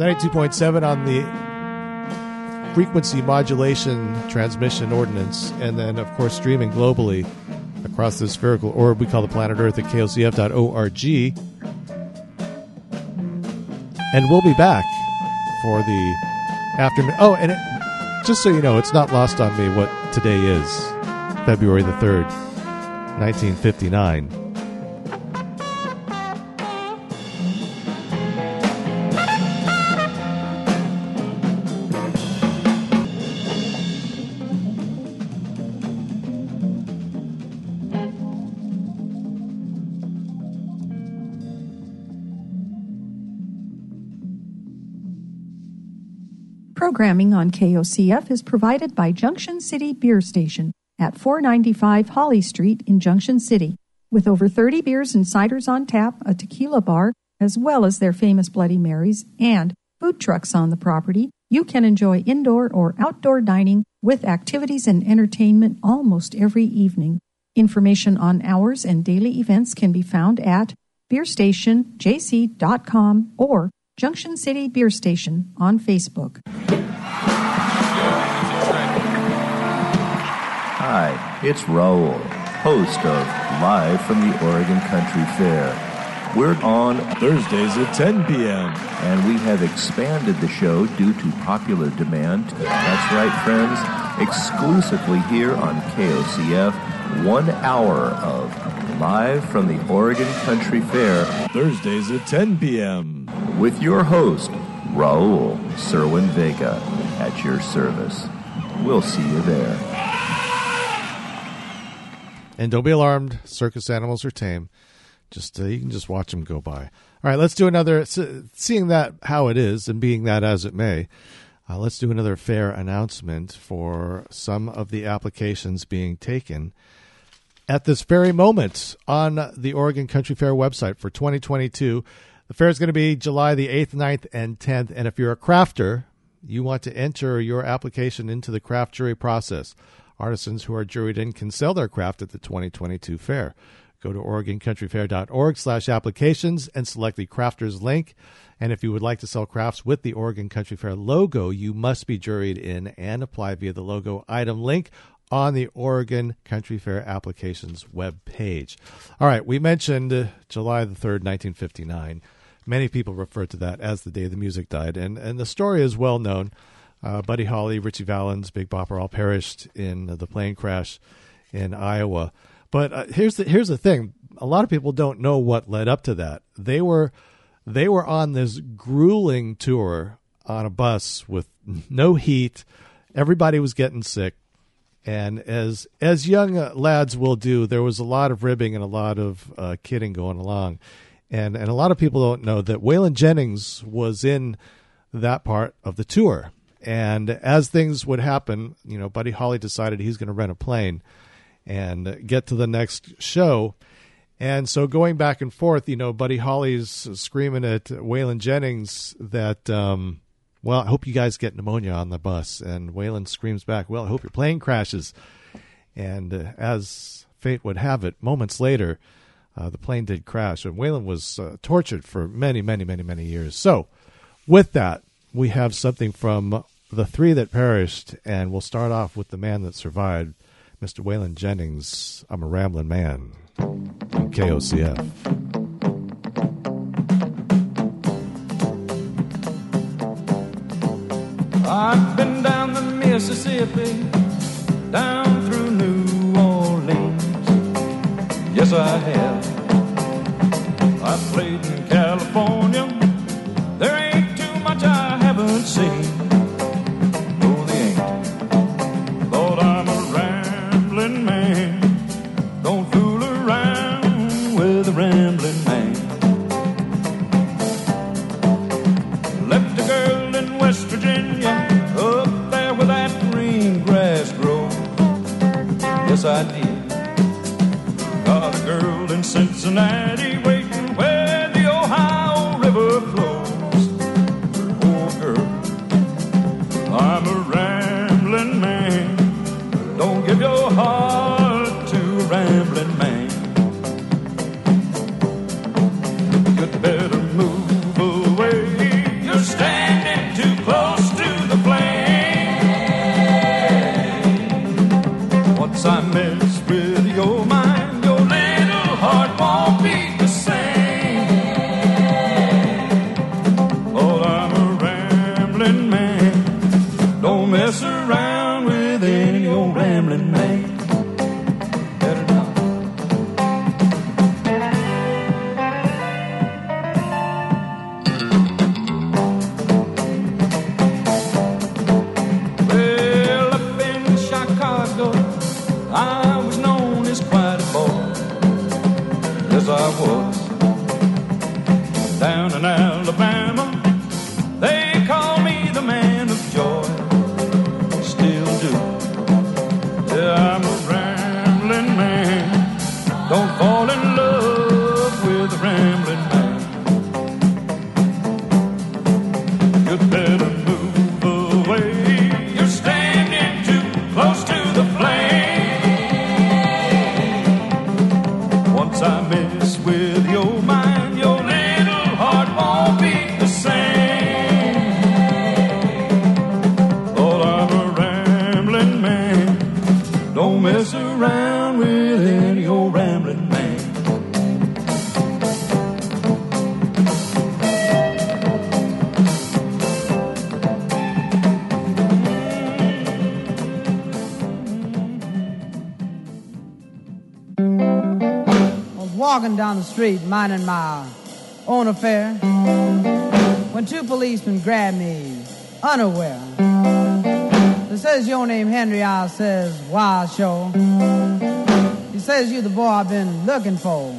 It's 92.7 on the frequency modulation transmission ordinance, and then, of course, streaming globally across the spherical orb we call the planet Earth at kocf.org. And we'll be back for the afternoon. Oh, and it, just so you know, it's not lost on me what today is February the 3rd, 1959. Programming on KOCF is provided by Junction City Beer Station at 495 Holly Street in Junction City. With over 30 beers and ciders on tap, a tequila bar, as well as their famous Bloody Marys and food trucks on the property, you can enjoy indoor or outdoor dining with activities and entertainment almost every evening. Information on hours and daily events can be found at beerstationjc.com or Junction City Beer Station on Facebook. Hi, it's Raul, host of Live from the Oregon Country Fair. We're on Thursdays at 10 p.m. And we have expanded the show due to popular demand. That's right, friends. Exclusively here on KOCF, one hour of Live from the Oregon Country Fair. Thursdays at 10 p.m. With your host, Raul Serwin Vega, at your service. We'll see you there. And don't be alarmed, circus animals are tame. Just uh, you can just watch them go by. All right, let's do another. Seeing that how it is, and being that as it may, uh, let's do another fair announcement for some of the applications being taken at this very moment on the Oregon Country Fair website for 2022. The fair is going to be July the 8th, 9th, and 10th. And if you're a crafter, you want to enter your application into the craft jury process. Artisans who are juried in can sell their craft at the 2022 fair. Go to OregonCountryFair.org slash applications and select the crafters link. And if you would like to sell crafts with the Oregon Country Fair logo, you must be juried in and apply via the logo item link on the Oregon Country Fair applications web page. All right, we mentioned uh, July the 3rd, 1959. Many people refer to that as the day the music died, and, and the story is well known. Uh, Buddy Holly, Ritchie Valens, Big Bopper all perished in the plane crash in Iowa. But uh, here's the here's the thing: a lot of people don't know what led up to that. They were they were on this grueling tour on a bus with no heat. Everybody was getting sick, and as as young uh, lads will do, there was a lot of ribbing and a lot of uh, kidding going along, and and a lot of people don't know that Waylon Jennings was in that part of the tour. And as things would happen, you know, Buddy Holly decided he's going to rent a plane and get to the next show. And so going back and forth, you know, Buddy Holly's screaming at Waylon Jennings that, um, well, I hope you guys get pneumonia on the bus. And Waylon screams back, well, I hope your plane crashes. And uh, as fate would have it, moments later, uh, the plane did crash. And Waylon was uh, tortured for many, many, many, many years. So with that, we have something from the three that perished, and we'll start off with the man that survived, Mr. Waylon Jennings. I'm a rambling man. KOCF. I've been down the Mississippi, down through New Orleans. Yes, I have. I've played in California. There ain't too much I haven't seen. I did. Got a girl in Cincinnati walking down the street minding my own affair when two policemen grabbed me unaware. They says your name Henry, I says why sure. He says you the boy I've been looking for.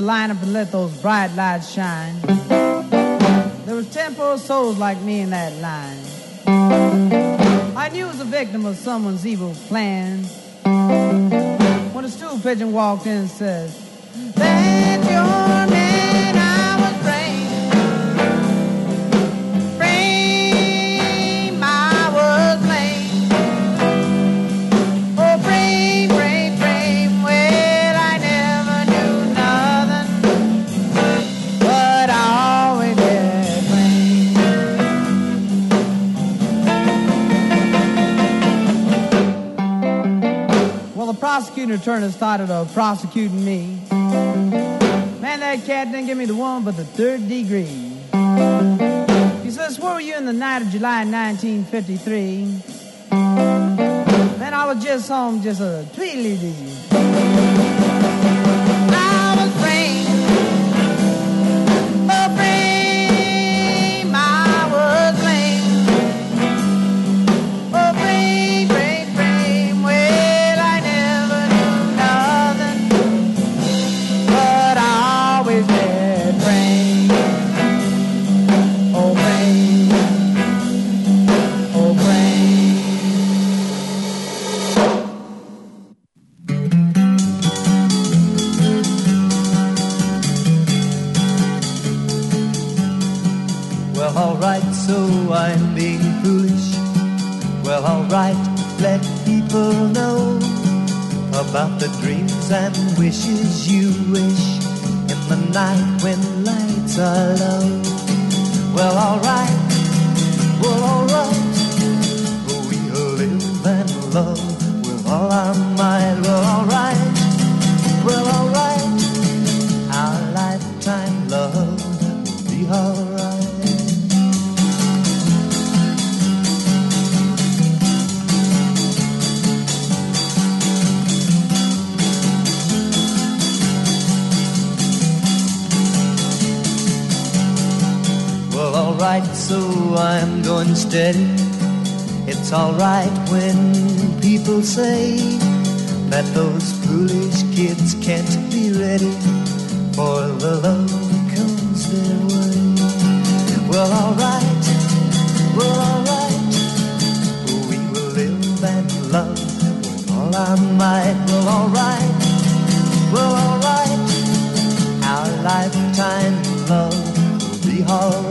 The lineup and let those bright lights shine. There was ten poor souls like me in that line. I knew I was a victim of someone's evil plan. When a stool pigeon walked in and says, That's your man prosecuting attorney started uh, prosecuting me. Man, that cat didn't give me the one but the third degree. He says, Where were you in the night of July 1953? Man, I was just home, just a tweedly dee. Well, alright, let people know about the dreams and wishes you wish in the night when lights are low. Well, alright, well, alright, we'll live and love with all our might. Well, alright, well, alright, our lifetime love will be alright. Alright, so I'm going steady. It's alright when people say that those foolish kids can't be ready for the love that comes their way. Well, alright, well, alright, we will live and love with all our might. Well, alright, well, alright, our lifetime love will be alright.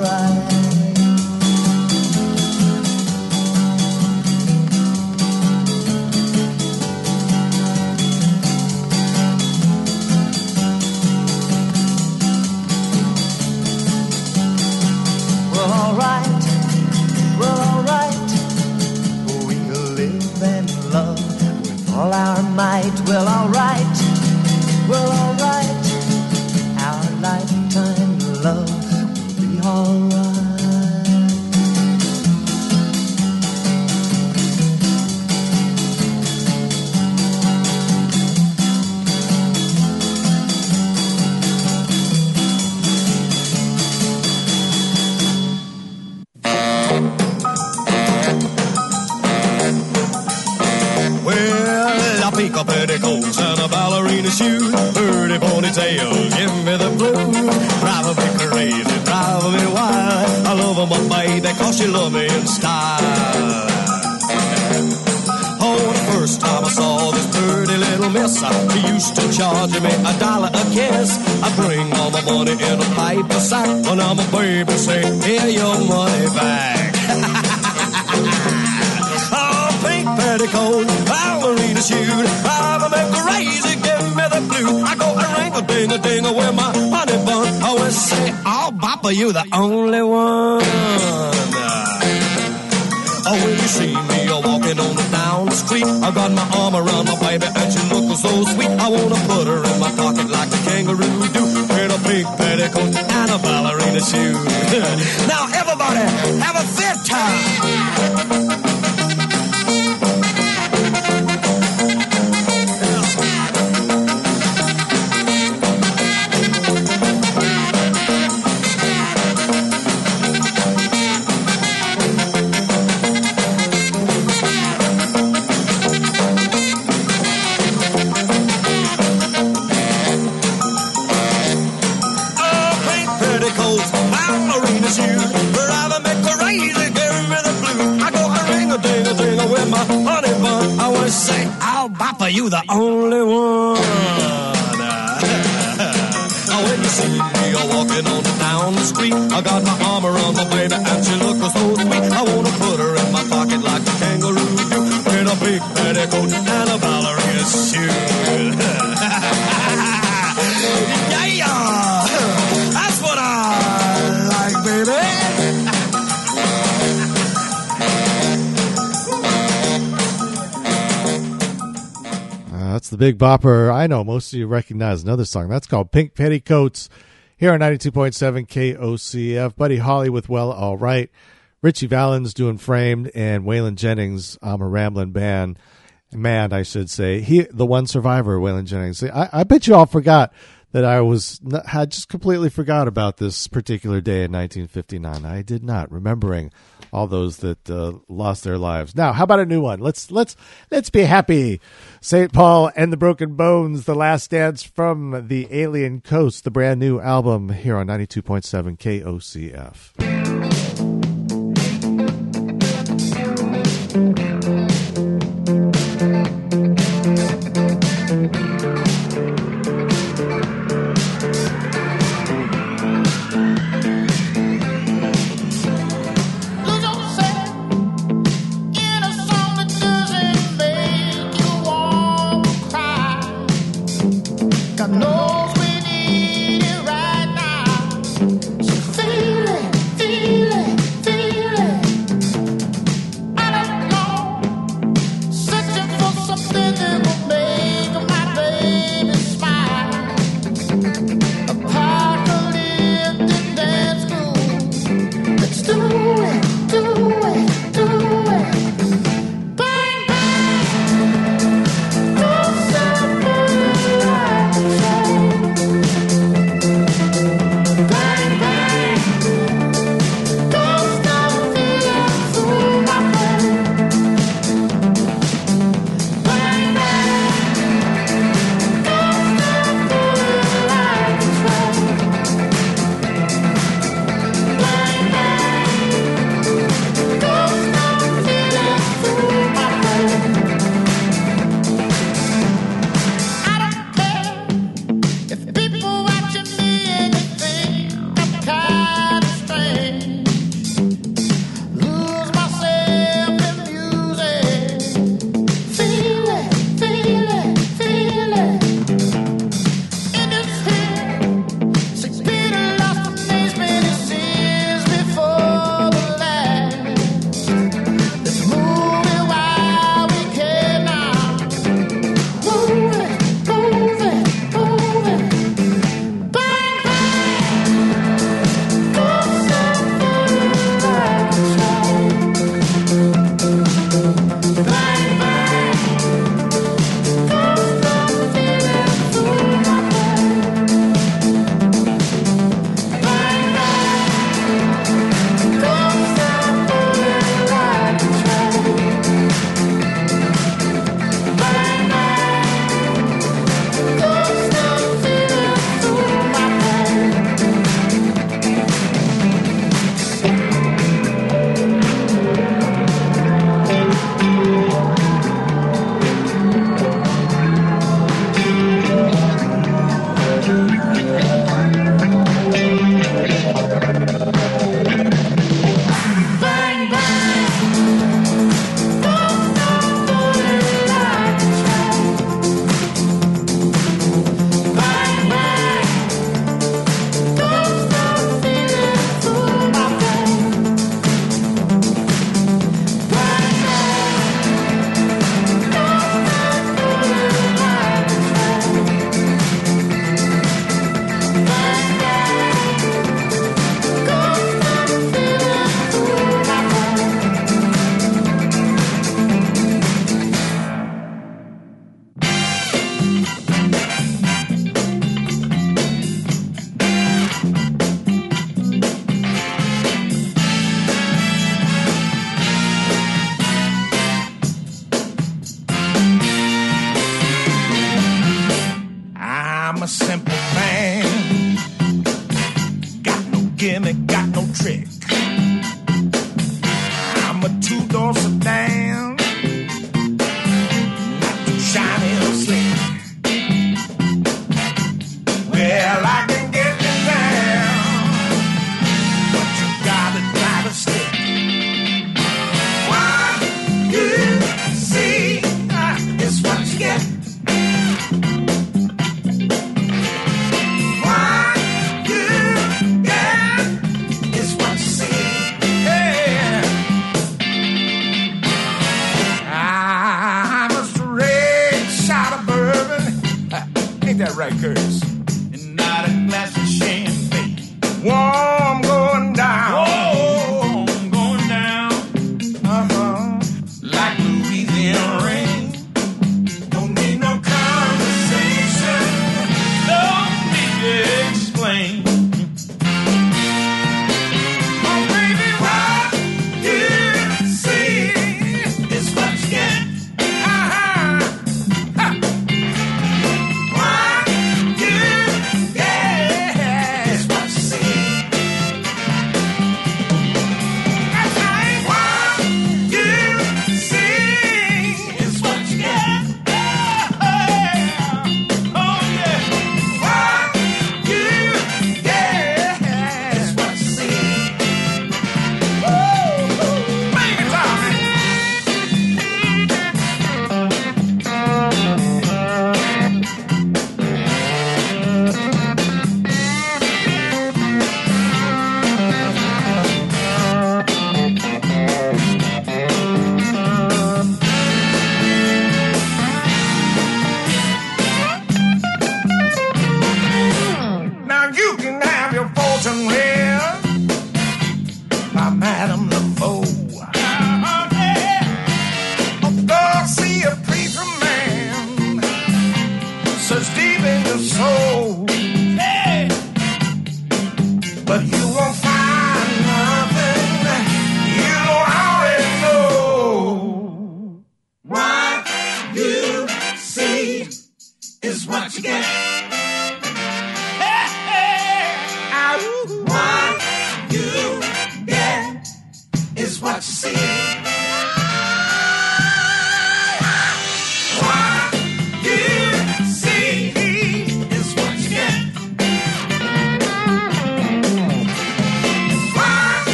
the Big Bopper. I know most of you recognize another song. That's called Pink Petticoats here on 92.7 KOCF. Buddy Holly with Well All Right. Ritchie Valens doing Framed and Waylon Jennings, I'm a Ramblin' Band. Man, I should say. He, the one survivor, Waylon Jennings. I, I bet you all forgot that I was had just completely forgot about this particular day in 1959. I did not remembering all those that uh, lost their lives. Now, how about a new one? Let's let's let's be happy. St. Paul and the Broken Bones, The Last Dance from the Alien Coast, the brand new album here on 92.7 KOCF.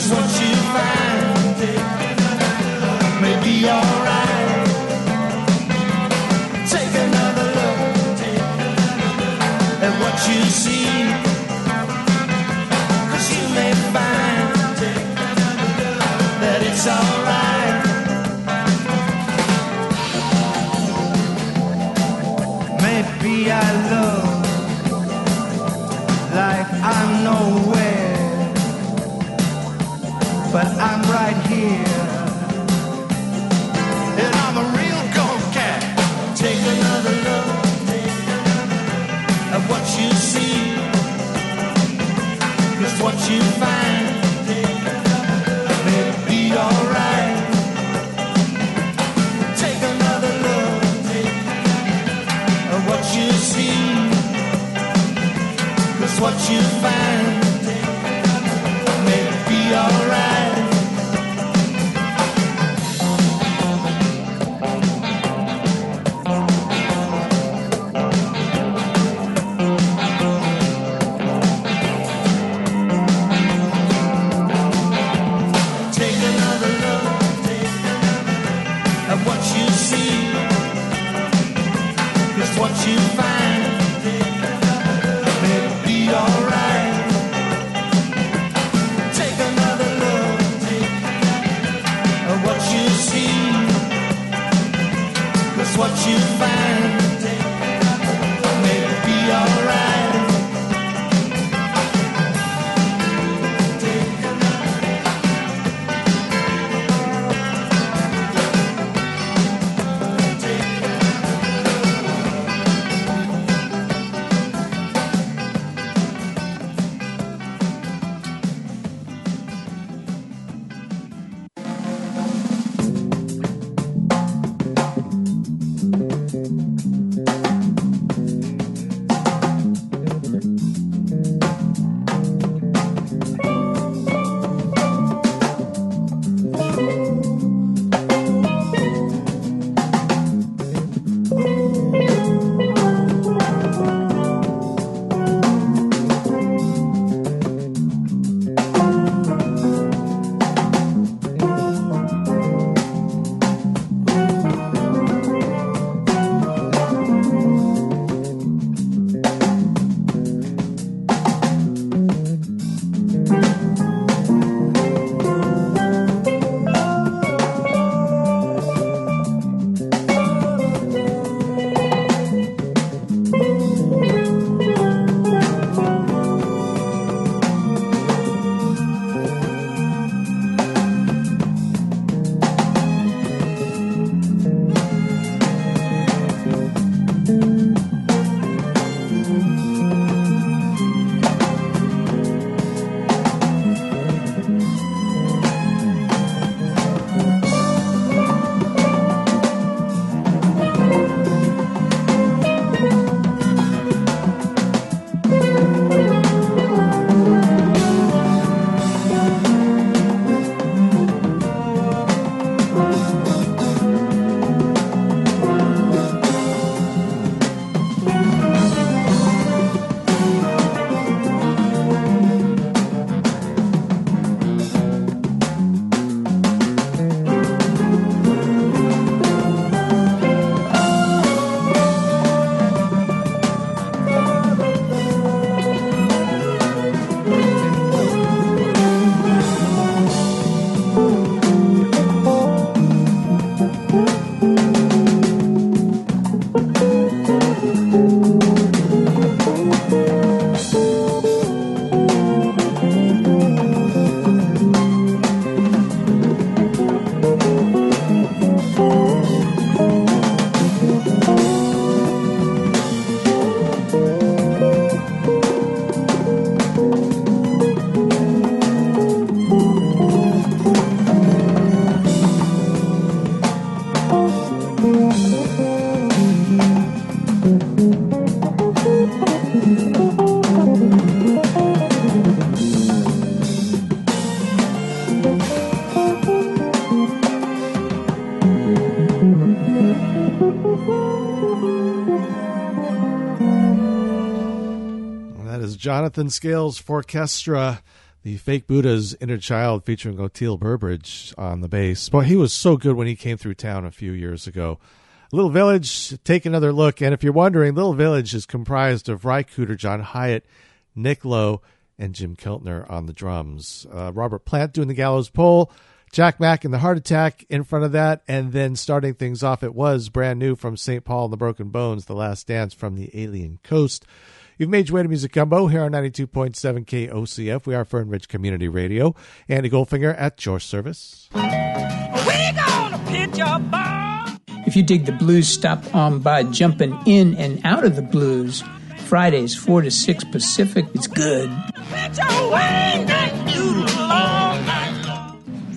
is what you find. may be alright. Take another look at what you see. Cause you may find that it's alright. Maybe I love like I'm nowhere but I'm right here. And I'm a real gold cat. Take another look at what you see. Cause what you find may be alright. Take another look at what you see. Cause what you find Jonathan Scales Orchestra, the Fake Buddha's Inner Child featuring Oteil Burbridge on the bass. Boy, he was so good when he came through town a few years ago. Little Village, take another look. And if you're wondering, Little Village is comprised of Ry Cooder, John Hiatt, Nick Lowe, and Jim Keltner on the drums. Uh, Robert Plant doing the gallows pole, Jack Mack and the Heart Attack in front of that, and then starting things off, it was brand new from St. Paul and the Broken Bones, The Last Dance from the Alien Coast. You've made your way to Music Gumbo here on 92.7 KOCF. We are Fern Ridge Community Radio. Andy Goldfinger at your service. We gonna pitch a bomb. If you dig the blues, stop on by jumping in and out of the blues. Fridays, 4 to 6 Pacific. It's good. Pitch a wing and doodle all night.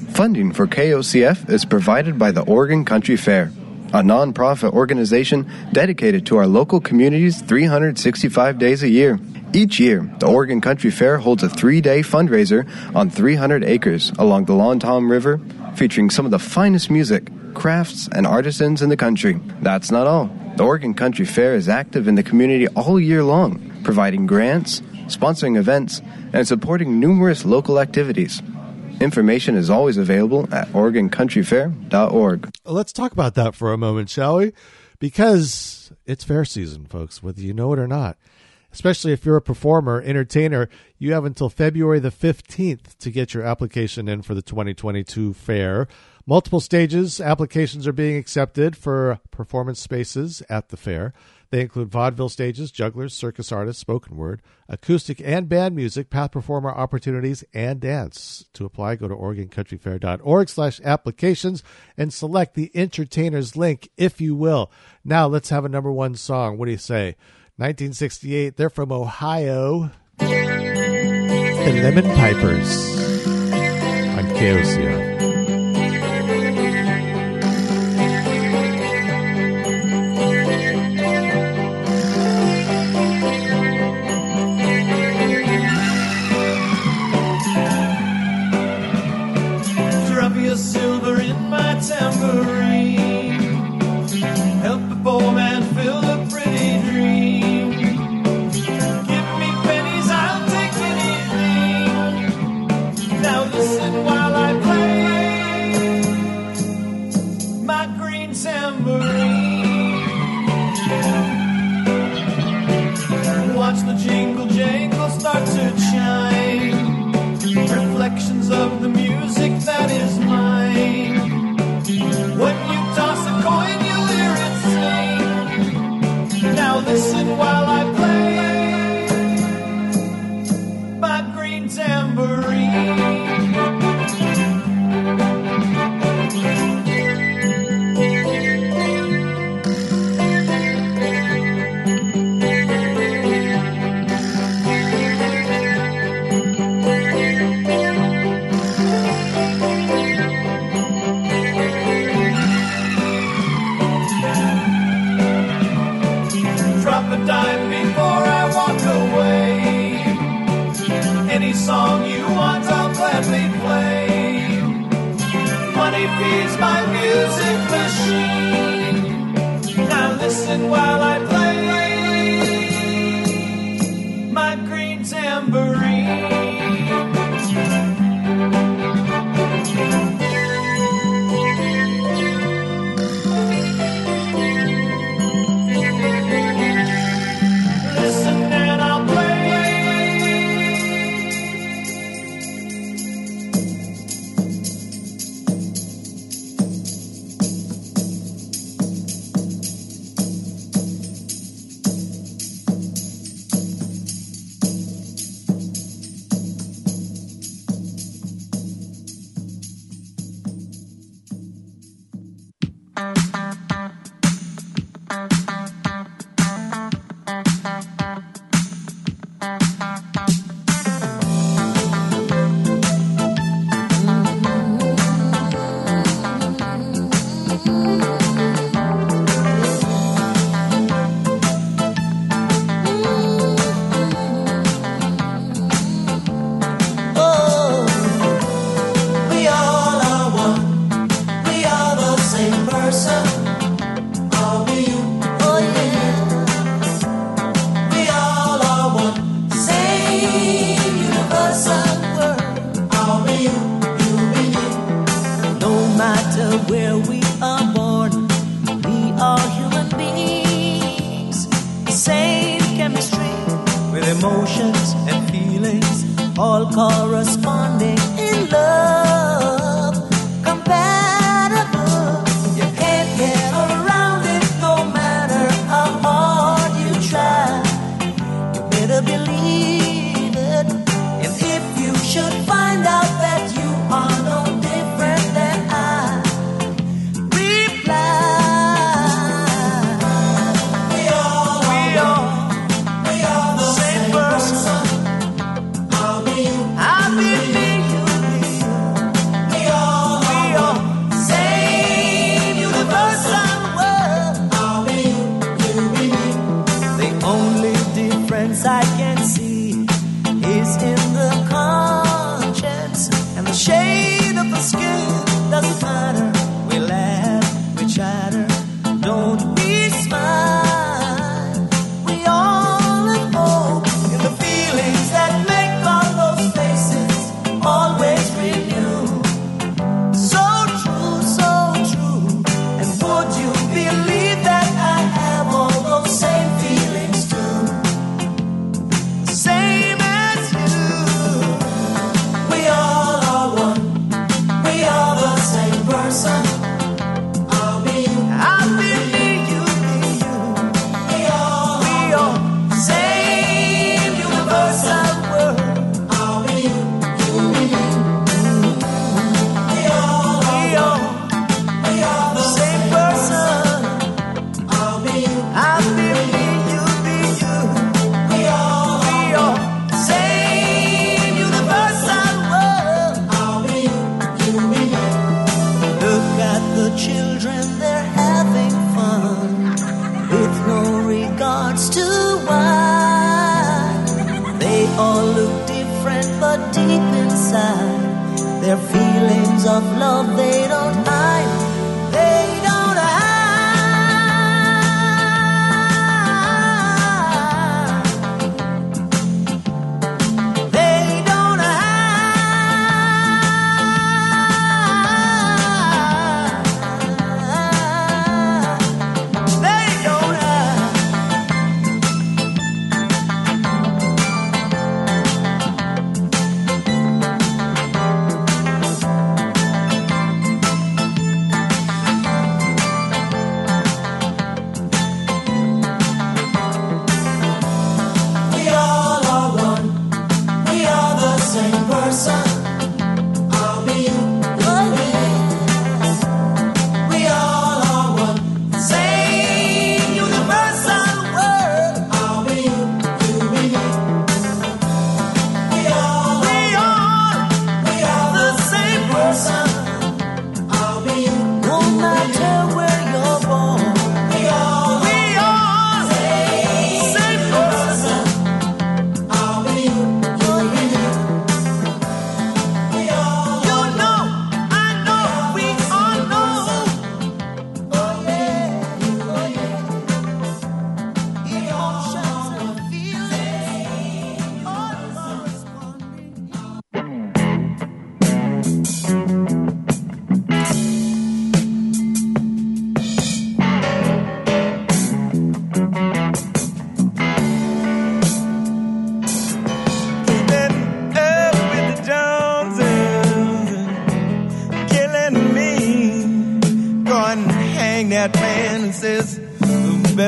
Funding for KOCF is provided by the Oregon Country Fair, a nonprofit organization dedicated to our local communities 365 days a year. Each year, the Oregon Country Fair holds a three day fundraiser on 300 acres along the Long Tom River, featuring some of the finest music, crafts, and artisans in the country. That's not all. The Oregon Country Fair is active in the community all year long, providing grants, sponsoring events, and supporting numerous local activities. Information is always available at OregonCountryFair.org. Let's talk about that for a moment, shall we? Because it's fair season, folks, whether you know it or not. Especially if you're a performer, entertainer, you have until February the 15th to get your application in for the 2022 fair. Multiple stages, applications are being accepted for performance spaces at the fair. They include vaudeville stages, jugglers, circus artists, spoken word, acoustic and band music, path performer opportunities, and dance. To apply, go to OregonCountryFair.org slash applications and select the entertainers link, if you will. Now let's have a number one song. What do you say? 1968, they're from Ohio. The Lemon Pipers on KOCO.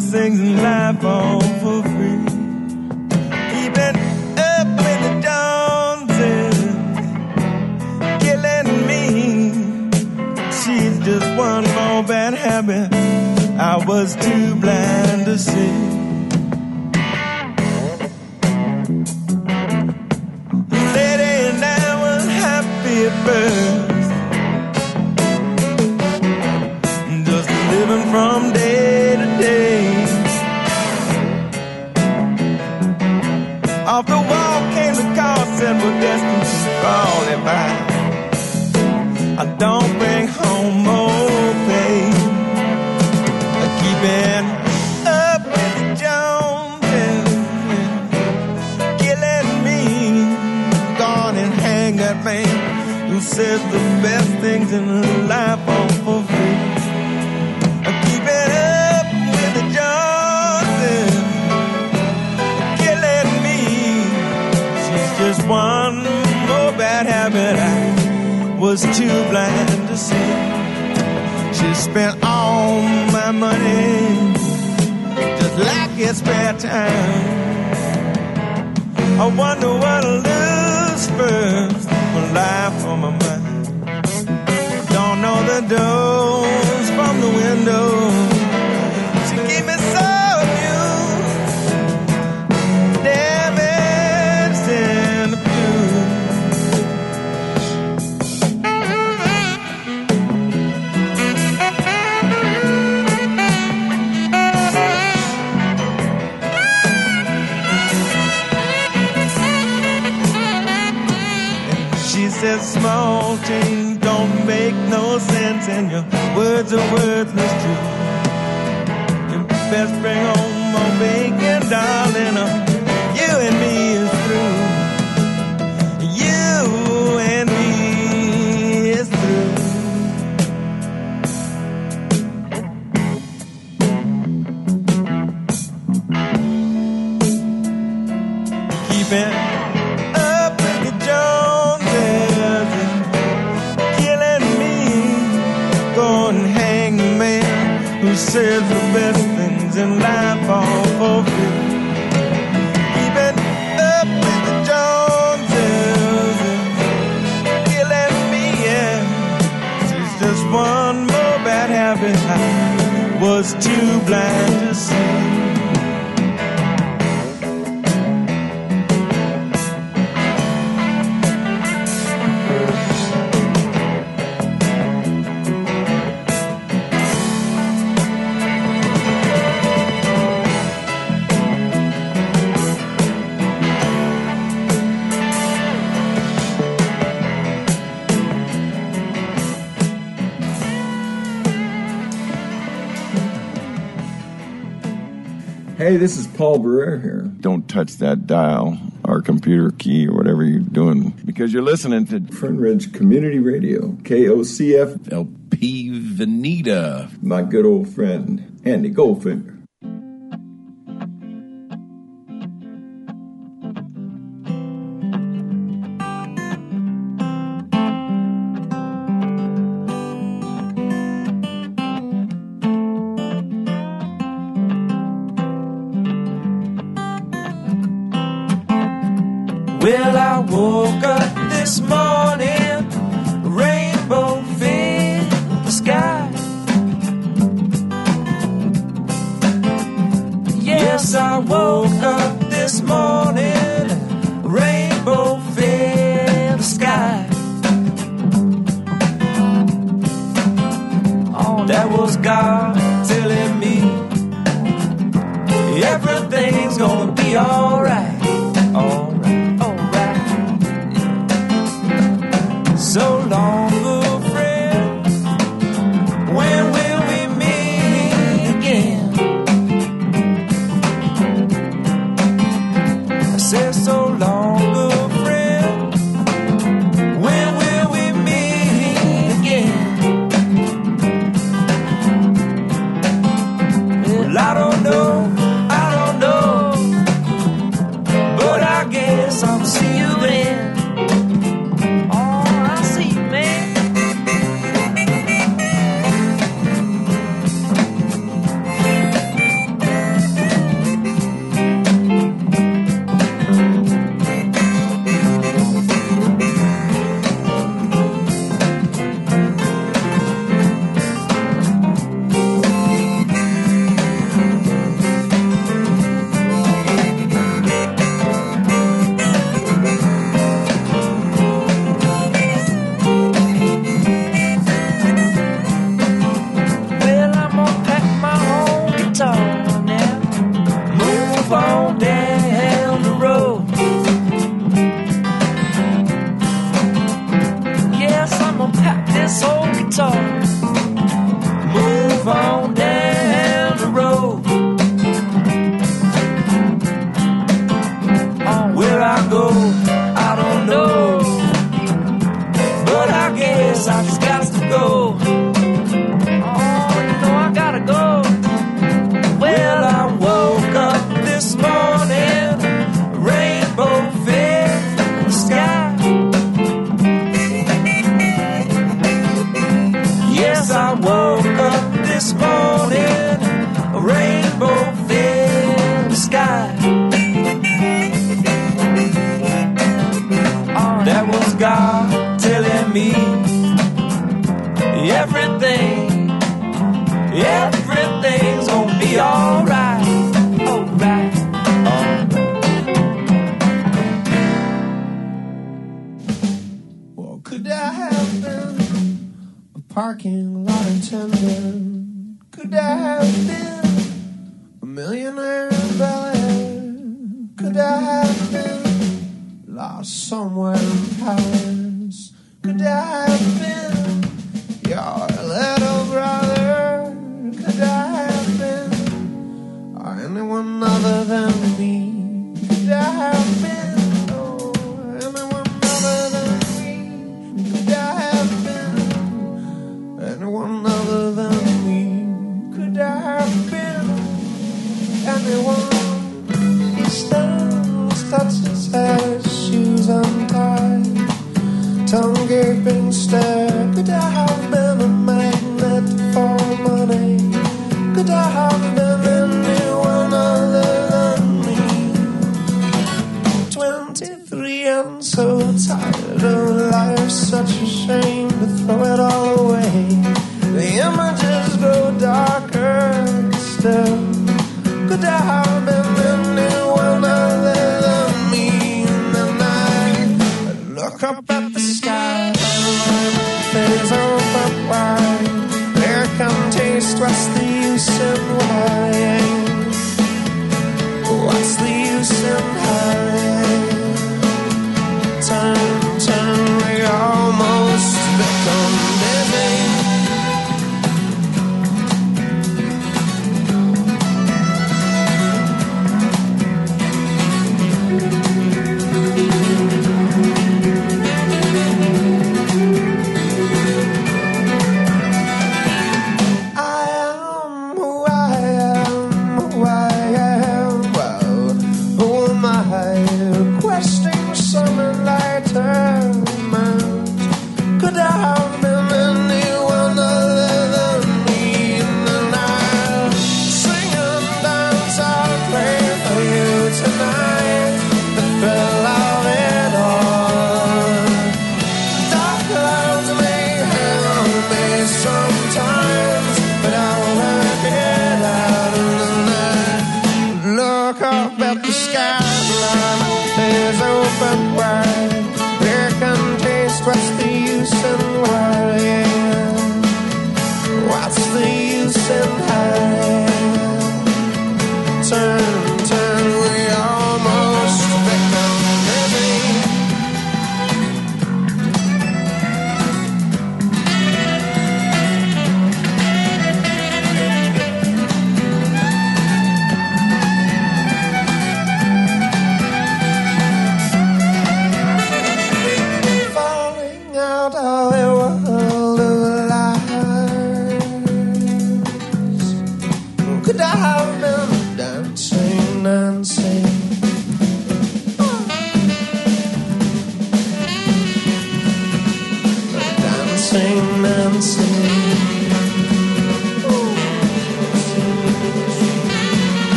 blessings and life all for free. Keeping up with the Joneses, killing me. She's just one more bad habit I was too blind to see. time. I wonder what love's first will lie for my mind. Don't know the doors from the windows. no sense, and your words are worthless too. You best bring home oh, a bacon, darling. Oh. and lies. Here. Don't touch that dial or computer key or whatever you're doing because you're listening to Fern Ridge Community Radio, KOCF. LP Veneta. My good old friend, Andy Goldfinger. somewhere in Paris.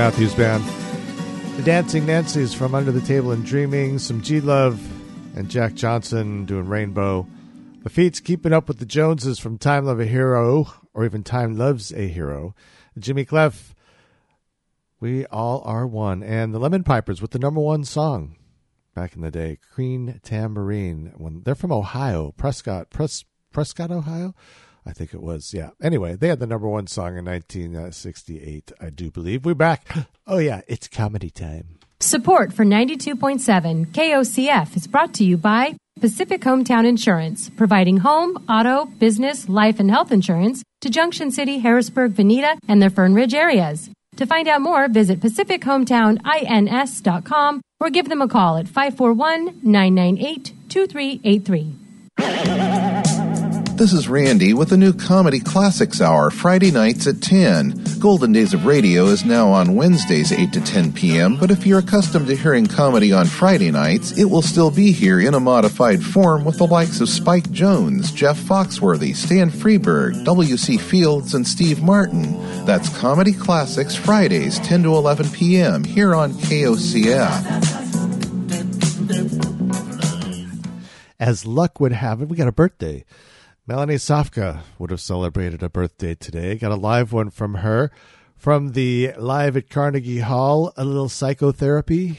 Matthews Band. The Dancing Nancy's from Under the Table and Dreaming. Some G Love and Jack Johnson doing Rainbow. The Feats keeping up with the Joneses from Time Love a Hero, or even Time Loves a Hero. Jimmy Cliff, We All Are One. And the Lemon Pipers with the number one song back in the day, Green Tambourine. When they're from Ohio, Prescott, Pres, Prescott, Ohio. I think it was. Yeah. Anyway, they had the number one song in 1968, I do believe. We're back. Oh, yeah, it's comedy time. Support for 92.7 KOCF is brought to you by Pacific Hometown Insurance, providing home, auto, business, life, and health insurance to Junction City, Harrisburg, Veneta, and the Fern Ridge areas. To find out more, visit PacificHometownINS.com or give them a call at 541 998 2383. This is Randy with the new Comedy Classics Hour, Friday nights at 10. Golden Days of Radio is now on Wednesdays, 8 to 10 p.m., but if you're accustomed to hearing comedy on Friday nights, it will still be here in a modified form with the likes of Spike Jones, Jeff Foxworthy, Stan Freberg, W.C. Fields, and Steve Martin. That's Comedy Classics, Fridays, 10 to 11 p.m., here on KOCF. As luck would have it, we got a birthday. Melanie Safka would have celebrated a birthday today. Got a live one from her from the Live at Carnegie Hall, a little psychotherapy.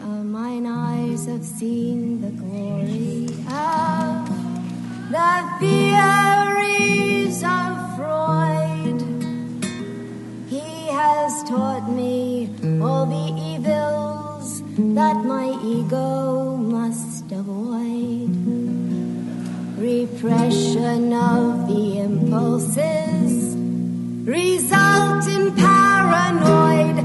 Uh, mine eyes have seen the glory of the theories of Freud. He has taught me all the that my ego must avoid. Repression of the impulses result in paranoid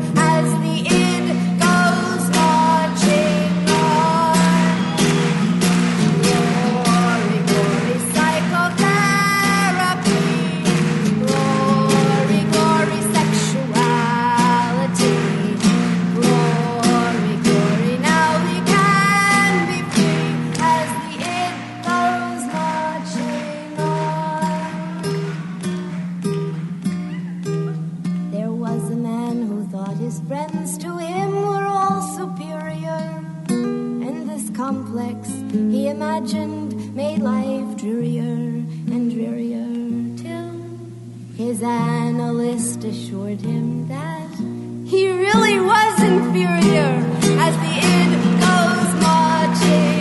made life drearier and drearier till his analyst assured him that he really was inferior as the id goes marching.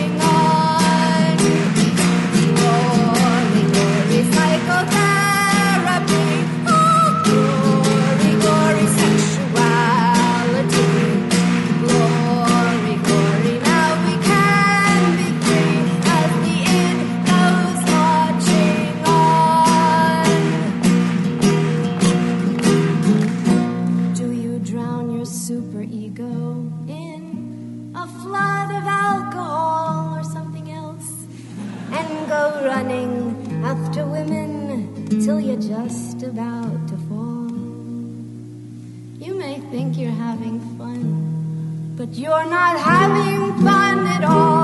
you're having fun, but you're not having fun at all.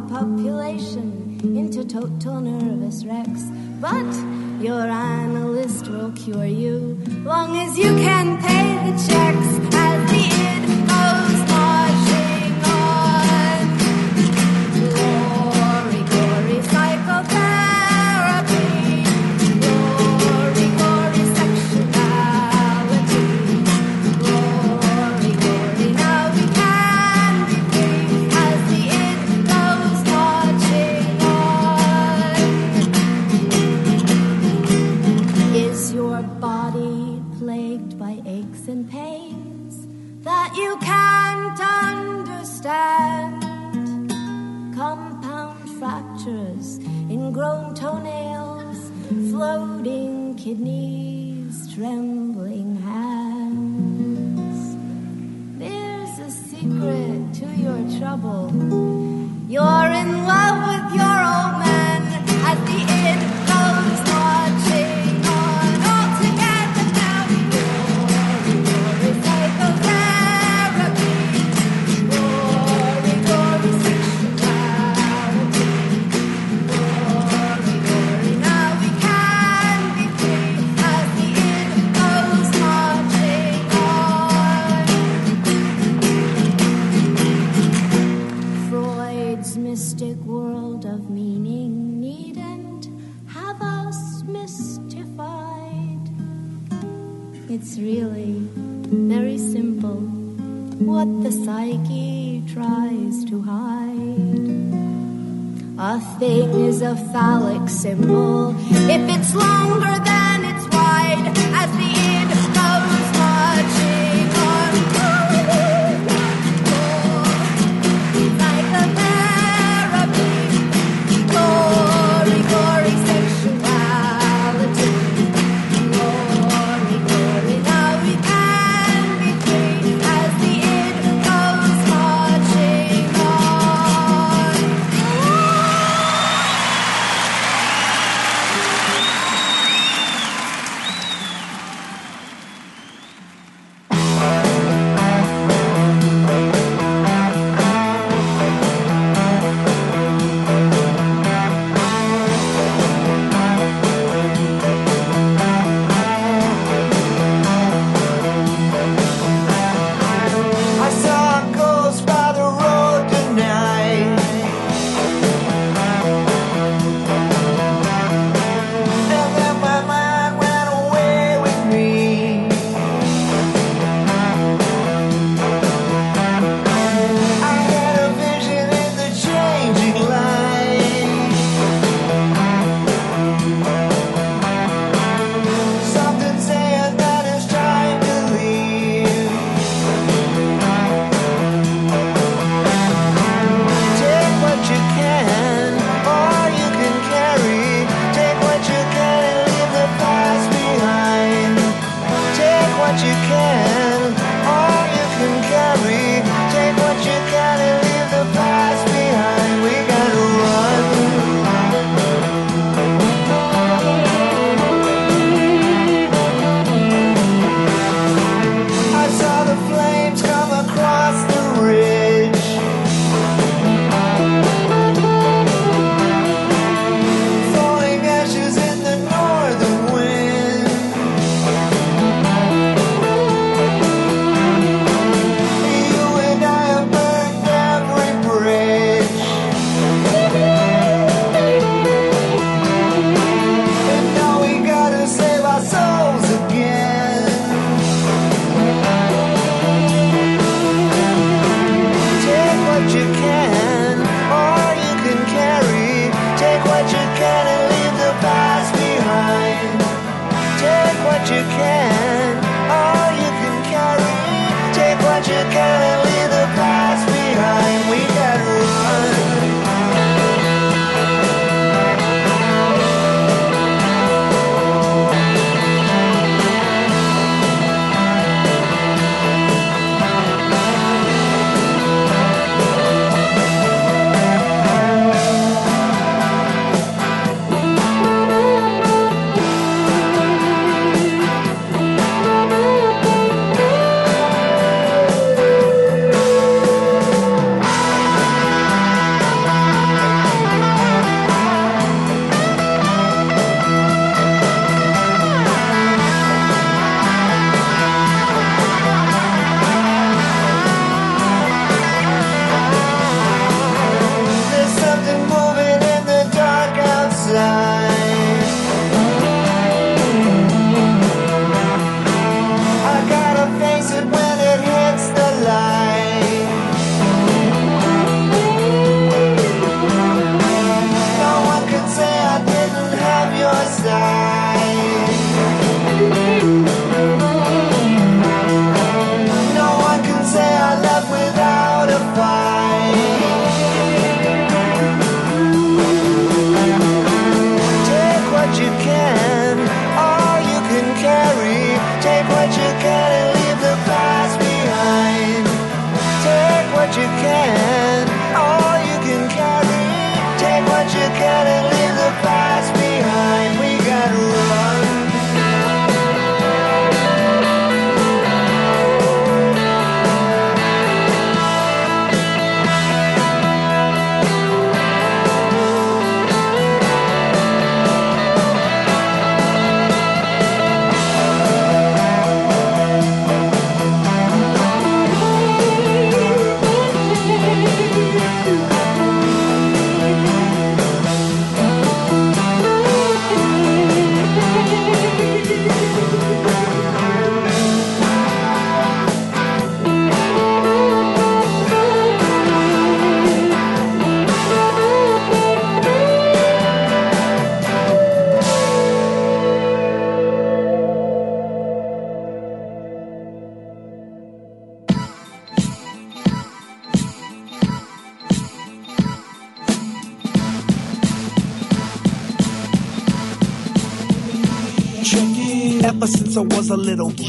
our population into total nervous wrecks. But your analyst will cure you, long as you can pay the checks. kidneys, trembling hands. There's a secret to your trouble. You're in love what the psyche tries to hide. A thing is a phallic symbol if it's longer than it's wide, as the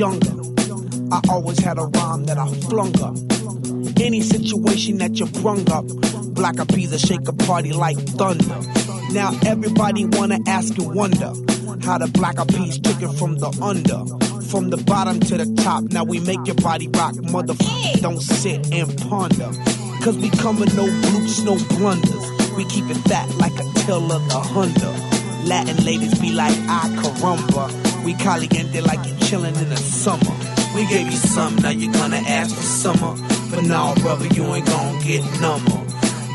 younger, I always had a rhyme that I flung up. Any situation that you brung up, Black Peas will shake a party like thunder. Now everybody wanna ask and wonder how the Black Eyed Peas took it from the under. From the bottom to the top, now we make your body rock. motherfucker. don't sit and ponder. Cause we come with no bloops, no blunders. We keep it fat like a tail of the Honda. Latin ladies be like, ah, caramba. We caliente like you chillin' in the summer. We gave you some, now you're gonna ask for summer. But now, brother, you ain't gonna get number.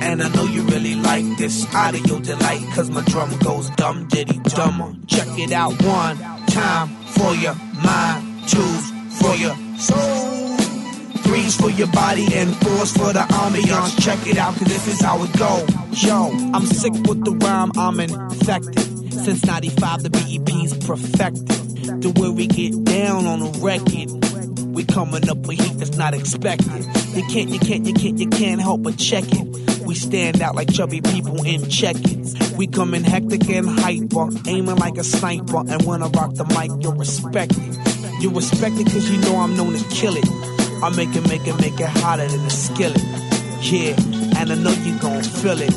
And I know you really like this audio delight, cause my drum goes dumb diddy dumber. Check it out one time for your mind, two's for your soul. Threes for your body and fours for the ambiance. Check it out, cause this is how it go. Yo, I'm sick with the rhyme, I'm infected. Since 95, the BEP's perfected. The way we get down on the record. We coming up with heat that's not expected. You can't, you can't, you can't, you can't help but check it. We stand out like chubby people in check-ins. We come in hectic and hyper, aiming like a sniper. And when I rock the mic, you're respected. You respect it cause you know I'm known to kill it. I make it, make it, make it hotter than a skillet. Yeah, and I know you gon' feel it.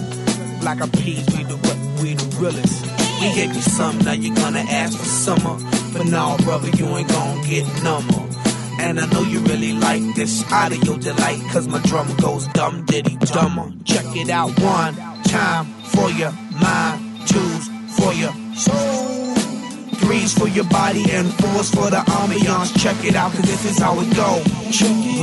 Like a peas, we the we the realest. We gave you some, now you gonna ask for summer. But now, brother, you ain't gon' get number. And I know you really like this audio delight, cause my drum goes dumb diddy dumber. Check it out one time for your mind, your body and force for the ambiance. Check it out, cause this is how it go.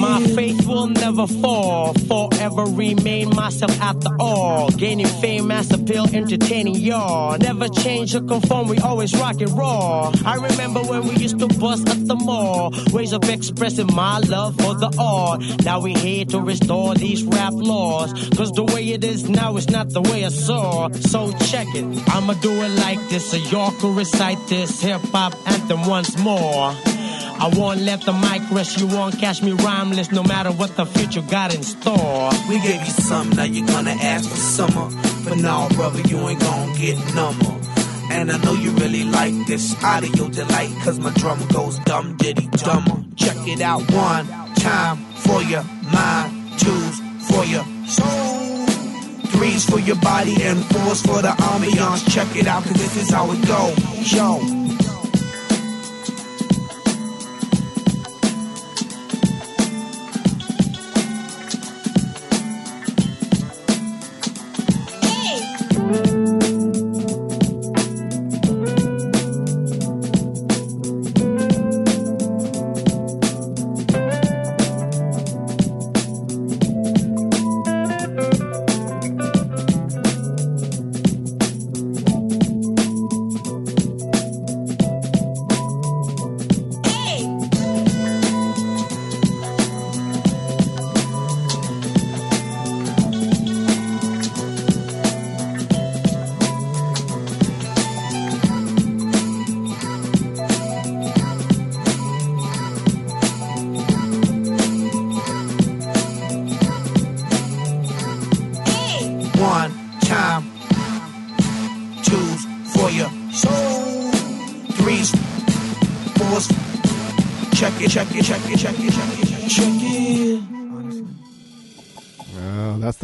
My faith will never fall, forever remain myself after all. Gaining fame, mass appeal, entertaining y'all. Never change or conform, we always rock and raw. I remember when we used to bust at the mall, ways of expressing my love for the art. Now we here to restore these rap laws, cause the way it is now is not the way I saw. So check it, I'ma do it like this, so y'all recite this hip hop anthem once more. I won't let the mic rest, you won't catch me rhymeless no matter what the future got in store. We gave you some, now you're gonna ask for summer. But now, brother, you ain't gonna get number. And I know you really like this audio delight, cause my drum goes dumb diddy dumber. Check it out one time for your mind, twos for your soul. Threes for your body and fours for the ambiance. Check it out, cause this is how it go. Yo.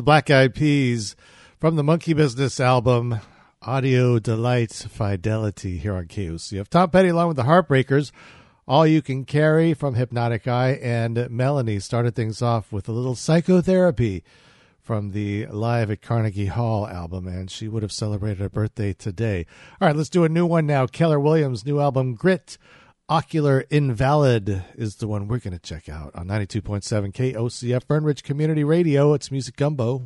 The Black Eyed Peas from the Monkey Business album, Audio Delight Fidelity, here on KOCF. Tom Petty, along with the Heartbreakers, All You Can Carry from Hypnotic Eye, and Melanie started things off with a little psychotherapy from the Live at Carnegie Hall album, and she would have celebrated her birthday today. All right, let's do a new one now. Keller Williams' new album, Grit. Ocular Invalid is the one we're going to check out on 92.7 KOCF Fern Ridge Community Radio. It's Music Gumbo.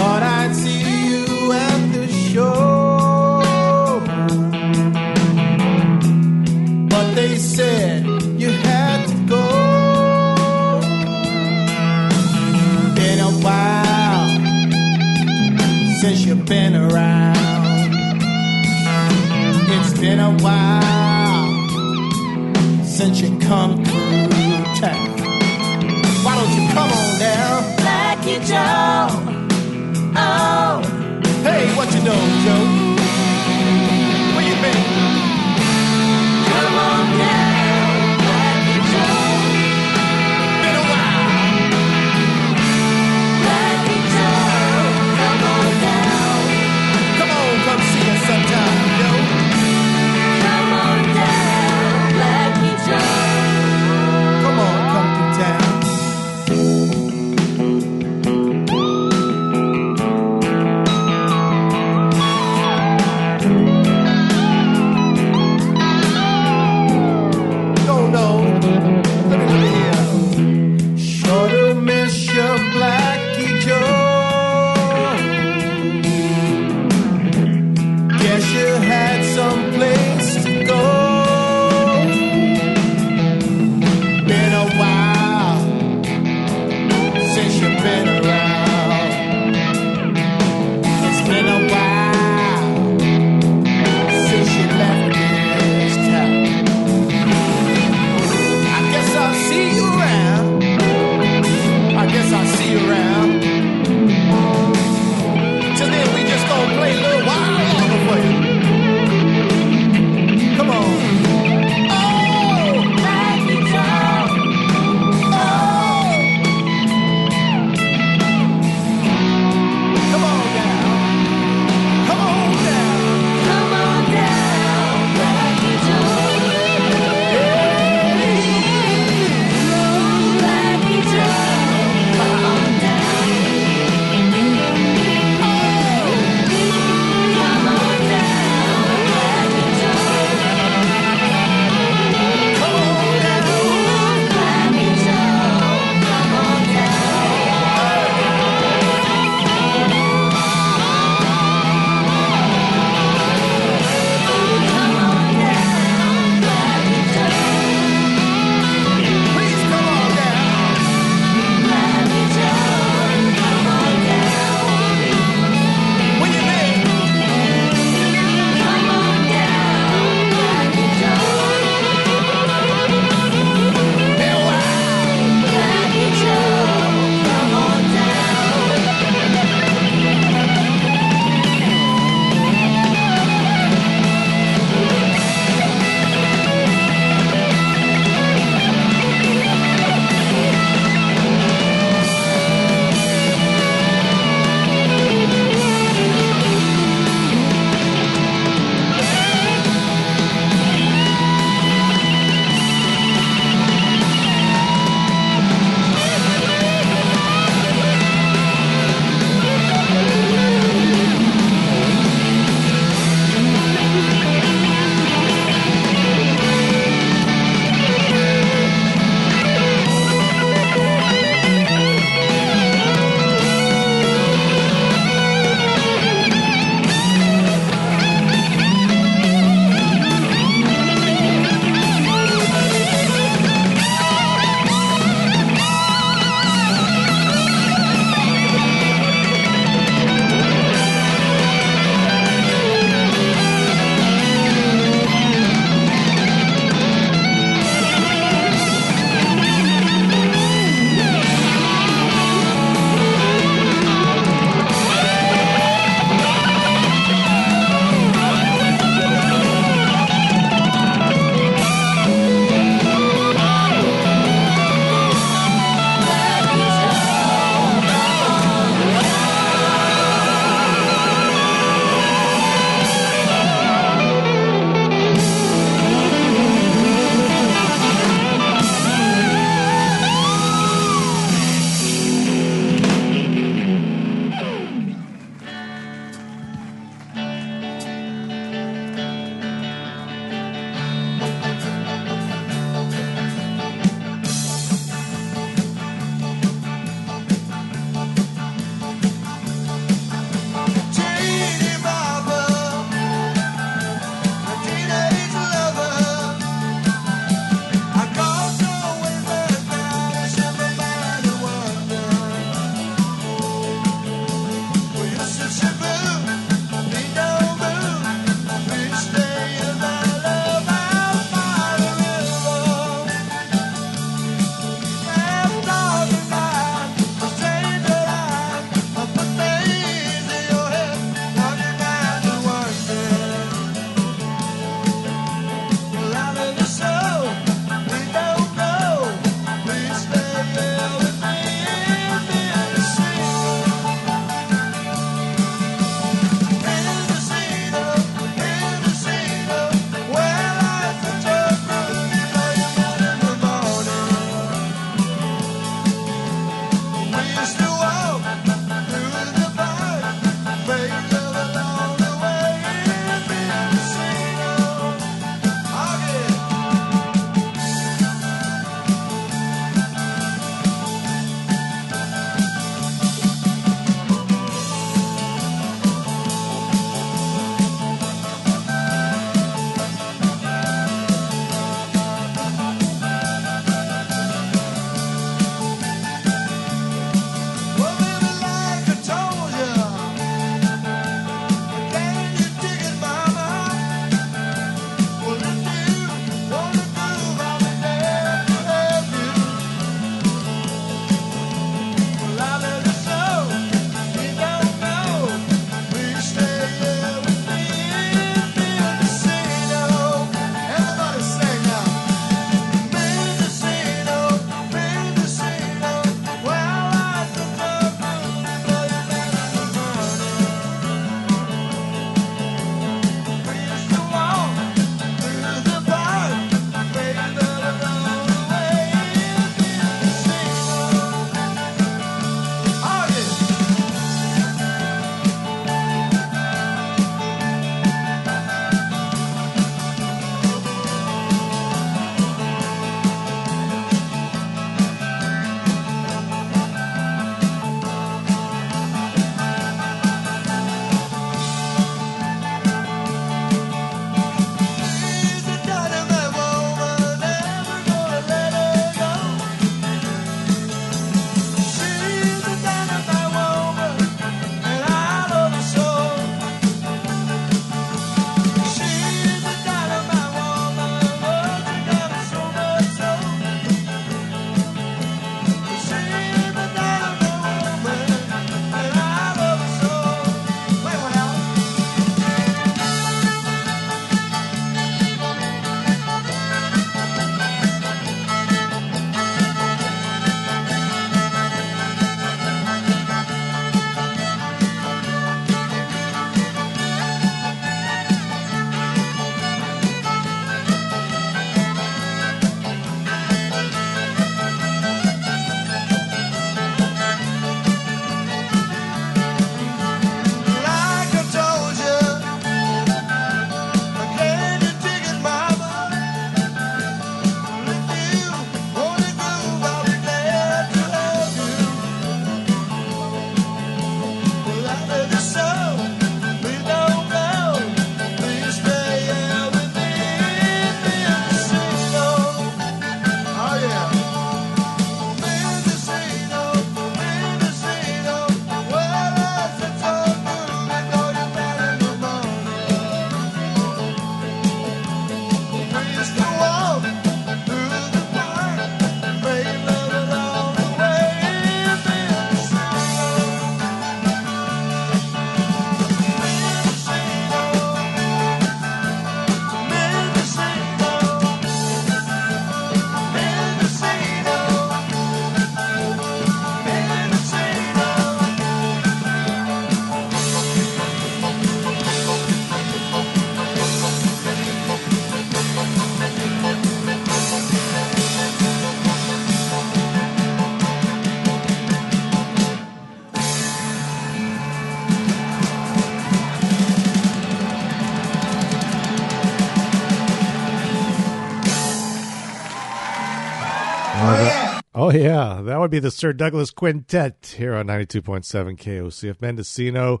Yeah. That would be the Sir Douglas Quintet here on 92.7 KOCF Mendocino.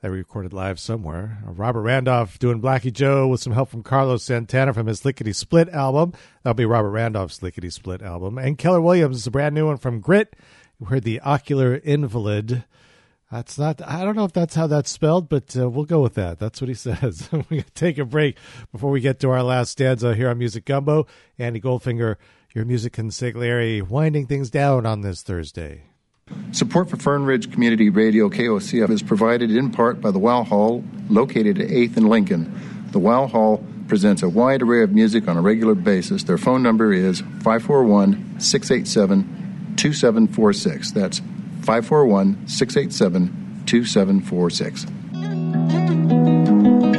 That we recorded live somewhere. Uh, Robert Randolph doing Blackie Joe with some help from Carlos Santana from his Lickety Split album. That'll be Robert Randolph's Lickety Split album. And Keller Williams, a brand new one from Grit. We heard the Ocular Invalid. That's not, I don't know if that's how that's spelled, but uh, we'll go with that. That's what he says. We're going to take a break before we get to our last stanza here on Music Gumbo. Andy Goldfinger, your music consigliere, winding things down on this Thursday. Support for Fern Ridge Community Radio KOCF is provided in part by the Wow Hall, located at 8th and Lincoln. The Wow Hall presents a wide array of music on a regular basis. Their phone number is 541 687 2746. That's 541 687 2746.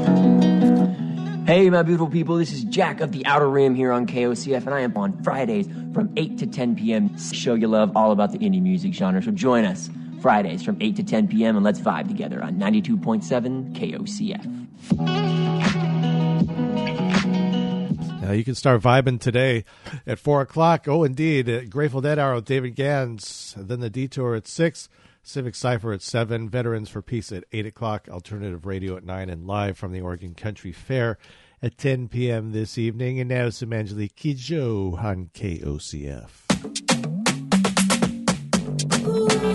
Hey, my beautiful people, this is Jack of the Outer Rim here on KOCF, and I am on Fridays from 8 to 10 p.m. Show you love all about the indie music genre. So join us Fridays from 8 to 10 p.m. and let's vibe together on 92.7 KOCF. Now you can start vibing today at 4 o'clock. Oh, indeed. Grateful Dead Hour with David Gans. Then the Detour at 6. Civic Cypher at 7. Veterans for Peace at 8 o'clock. Alternative Radio at 9. And live from the Oregon Country Fair at 10 p.m. this evening. And now some Angelique Kidjo on KOCF. Are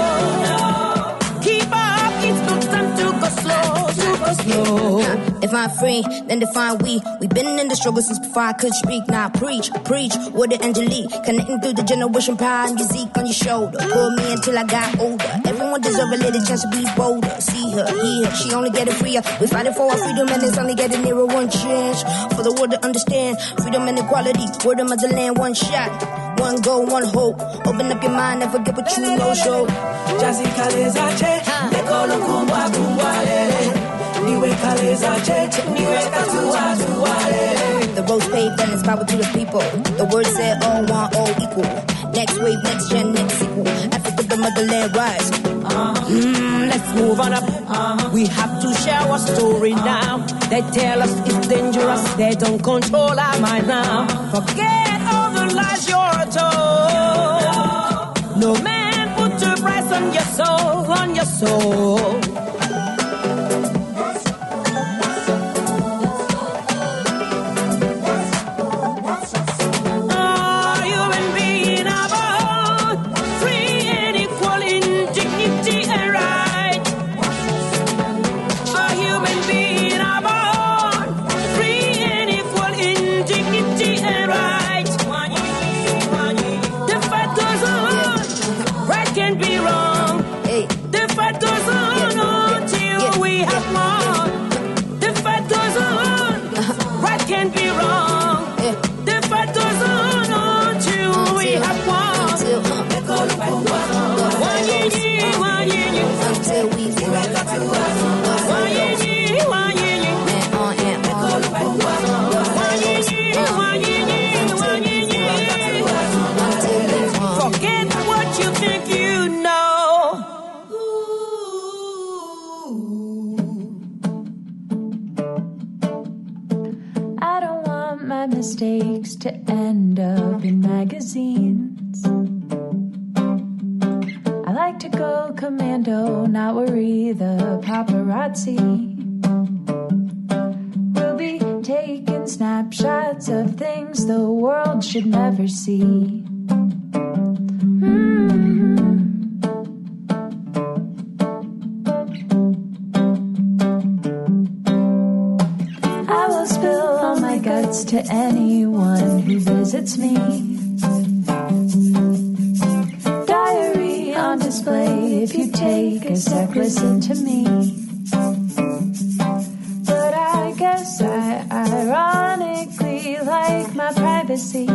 to go slow. If I'm free, then define we. We've been in the struggle since before I could speak. Now preach, preach with the Angelique. Connecting through the generation power and music on your shoulder. Pull me until I got older. Everyone deserve a little chance to be bolder. See her, hear her, she only getting freer. We fighting for our freedom and it's only getting nearer one chance. For the world to understand freedom and equality. Word of the land, one shot. One goal, one hope. Open up your mind, never forget what you know. Show. Jazi kalezache, nekolo kumbwa kumbwa lele. Niwe kalezache, niwe katua tua lele. The road's paved and it's power to the people. The word said all one, all equal. Next wave, next gen, next sequel. Africa, the motherland rise. Uh-huh. Mm, let's move on up. Uh-huh. We have to share our story uh-huh. now. They tell us it's dangerous. They don't control our mind now. Forget all the lies you're told. No man put a price on your soul, on your soul. Mistakes to end up in magazines. I like to go commando, not worry the paparazzi. We'll be taking snapshots of things the world should never see. Mm-hmm. to anyone who visits me. Diary on display if you take a sec, listen to me. But I guess I ironically like my privacy.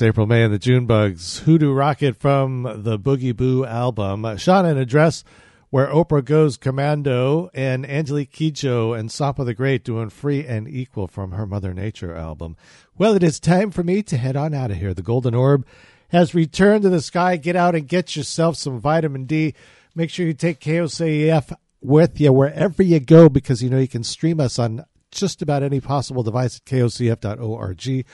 That's April May and the June Bugs. Hoodoo Rocket from the Boogie Boo album. Shanna In A Dress where Oprah goes commando and Angelique Kidjo and Sampa the Great doing free and equal from her Mother Nature album. Well, it is time for me to head on out of here. The Golden Orb has returned to the sky. Get out and get yourself some vitamin D. Make sure you take KOCF with you wherever you go because you know you can stream us on just about any possible device at kocf.org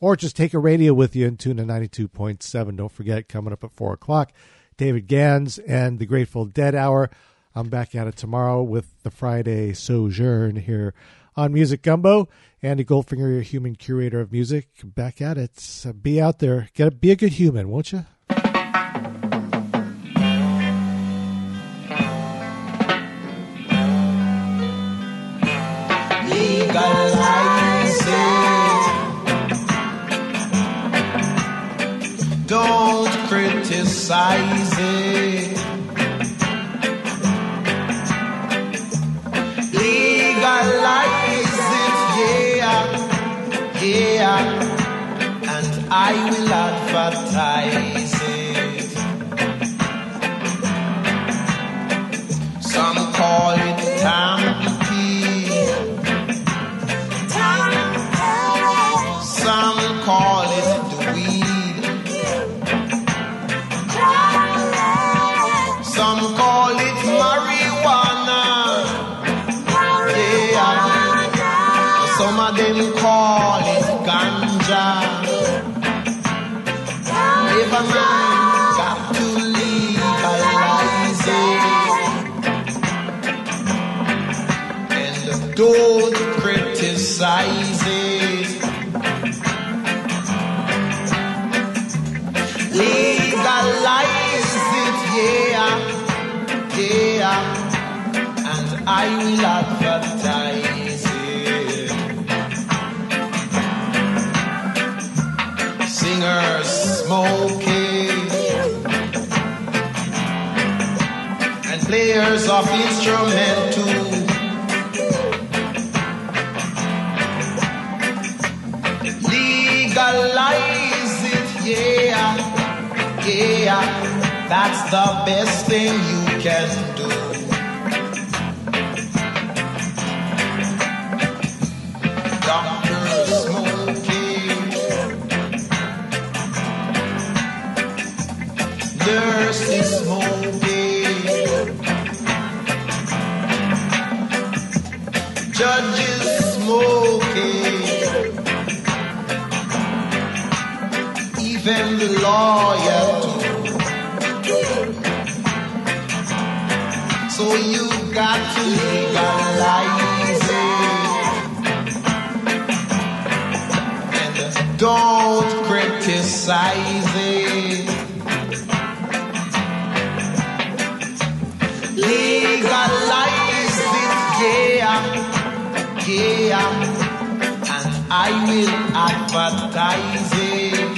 or just take a radio with you and tune to 92.7. Don't forget, coming up at 4 o'clock, David Gans and the Grateful Dead Hour. I'm back at it tomorrow with the Friday Sojourn here on Music Gumbo. Andy Goldfinger, your human curator of music, back at it. Be out there. Get be a good human, won't you? legalize. Don't criticize it. Legalize it, yeah, yeah, and I will advertise I will advertise it. Singers smoking and players of instrumental. Legalize it, yeah, yeah. That's the best thing you can do. The lawyer too. So you got to legalize it and don't criticize it. Legalize it, yeah, yeah, and I will advertise it.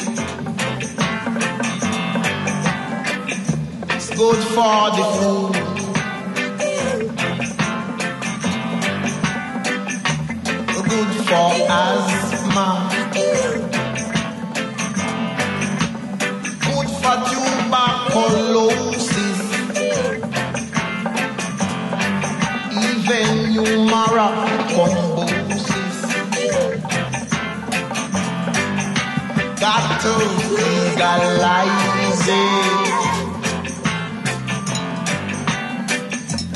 Good for the food. Good for asthma. Good for tuberculosis. Even humora combosis. Got to legalize it.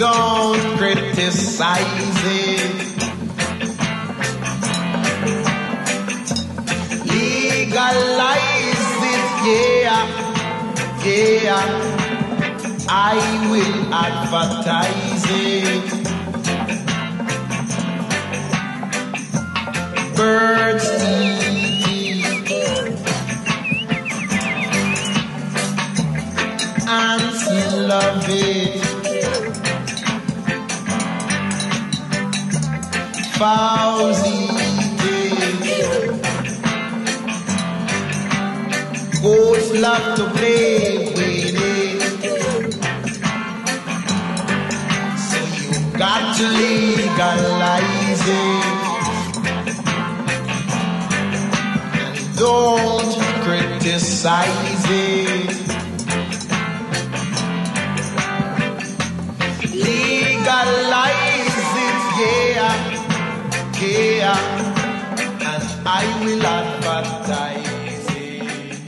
Don't criticize it. Legalize it, yeah, yeah. I will advertise it. Birds eat it. Ants love it. It. Love to play with it. So you got to legalize it. And don't criticize it. I will advertise it.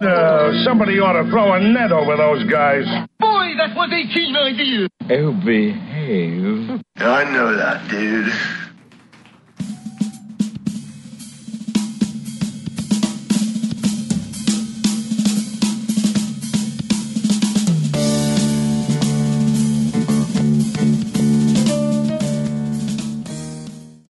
Uh, somebody ought to throw a net over those guys. Boy, that was 1890. Oh, behave. I know that, dude.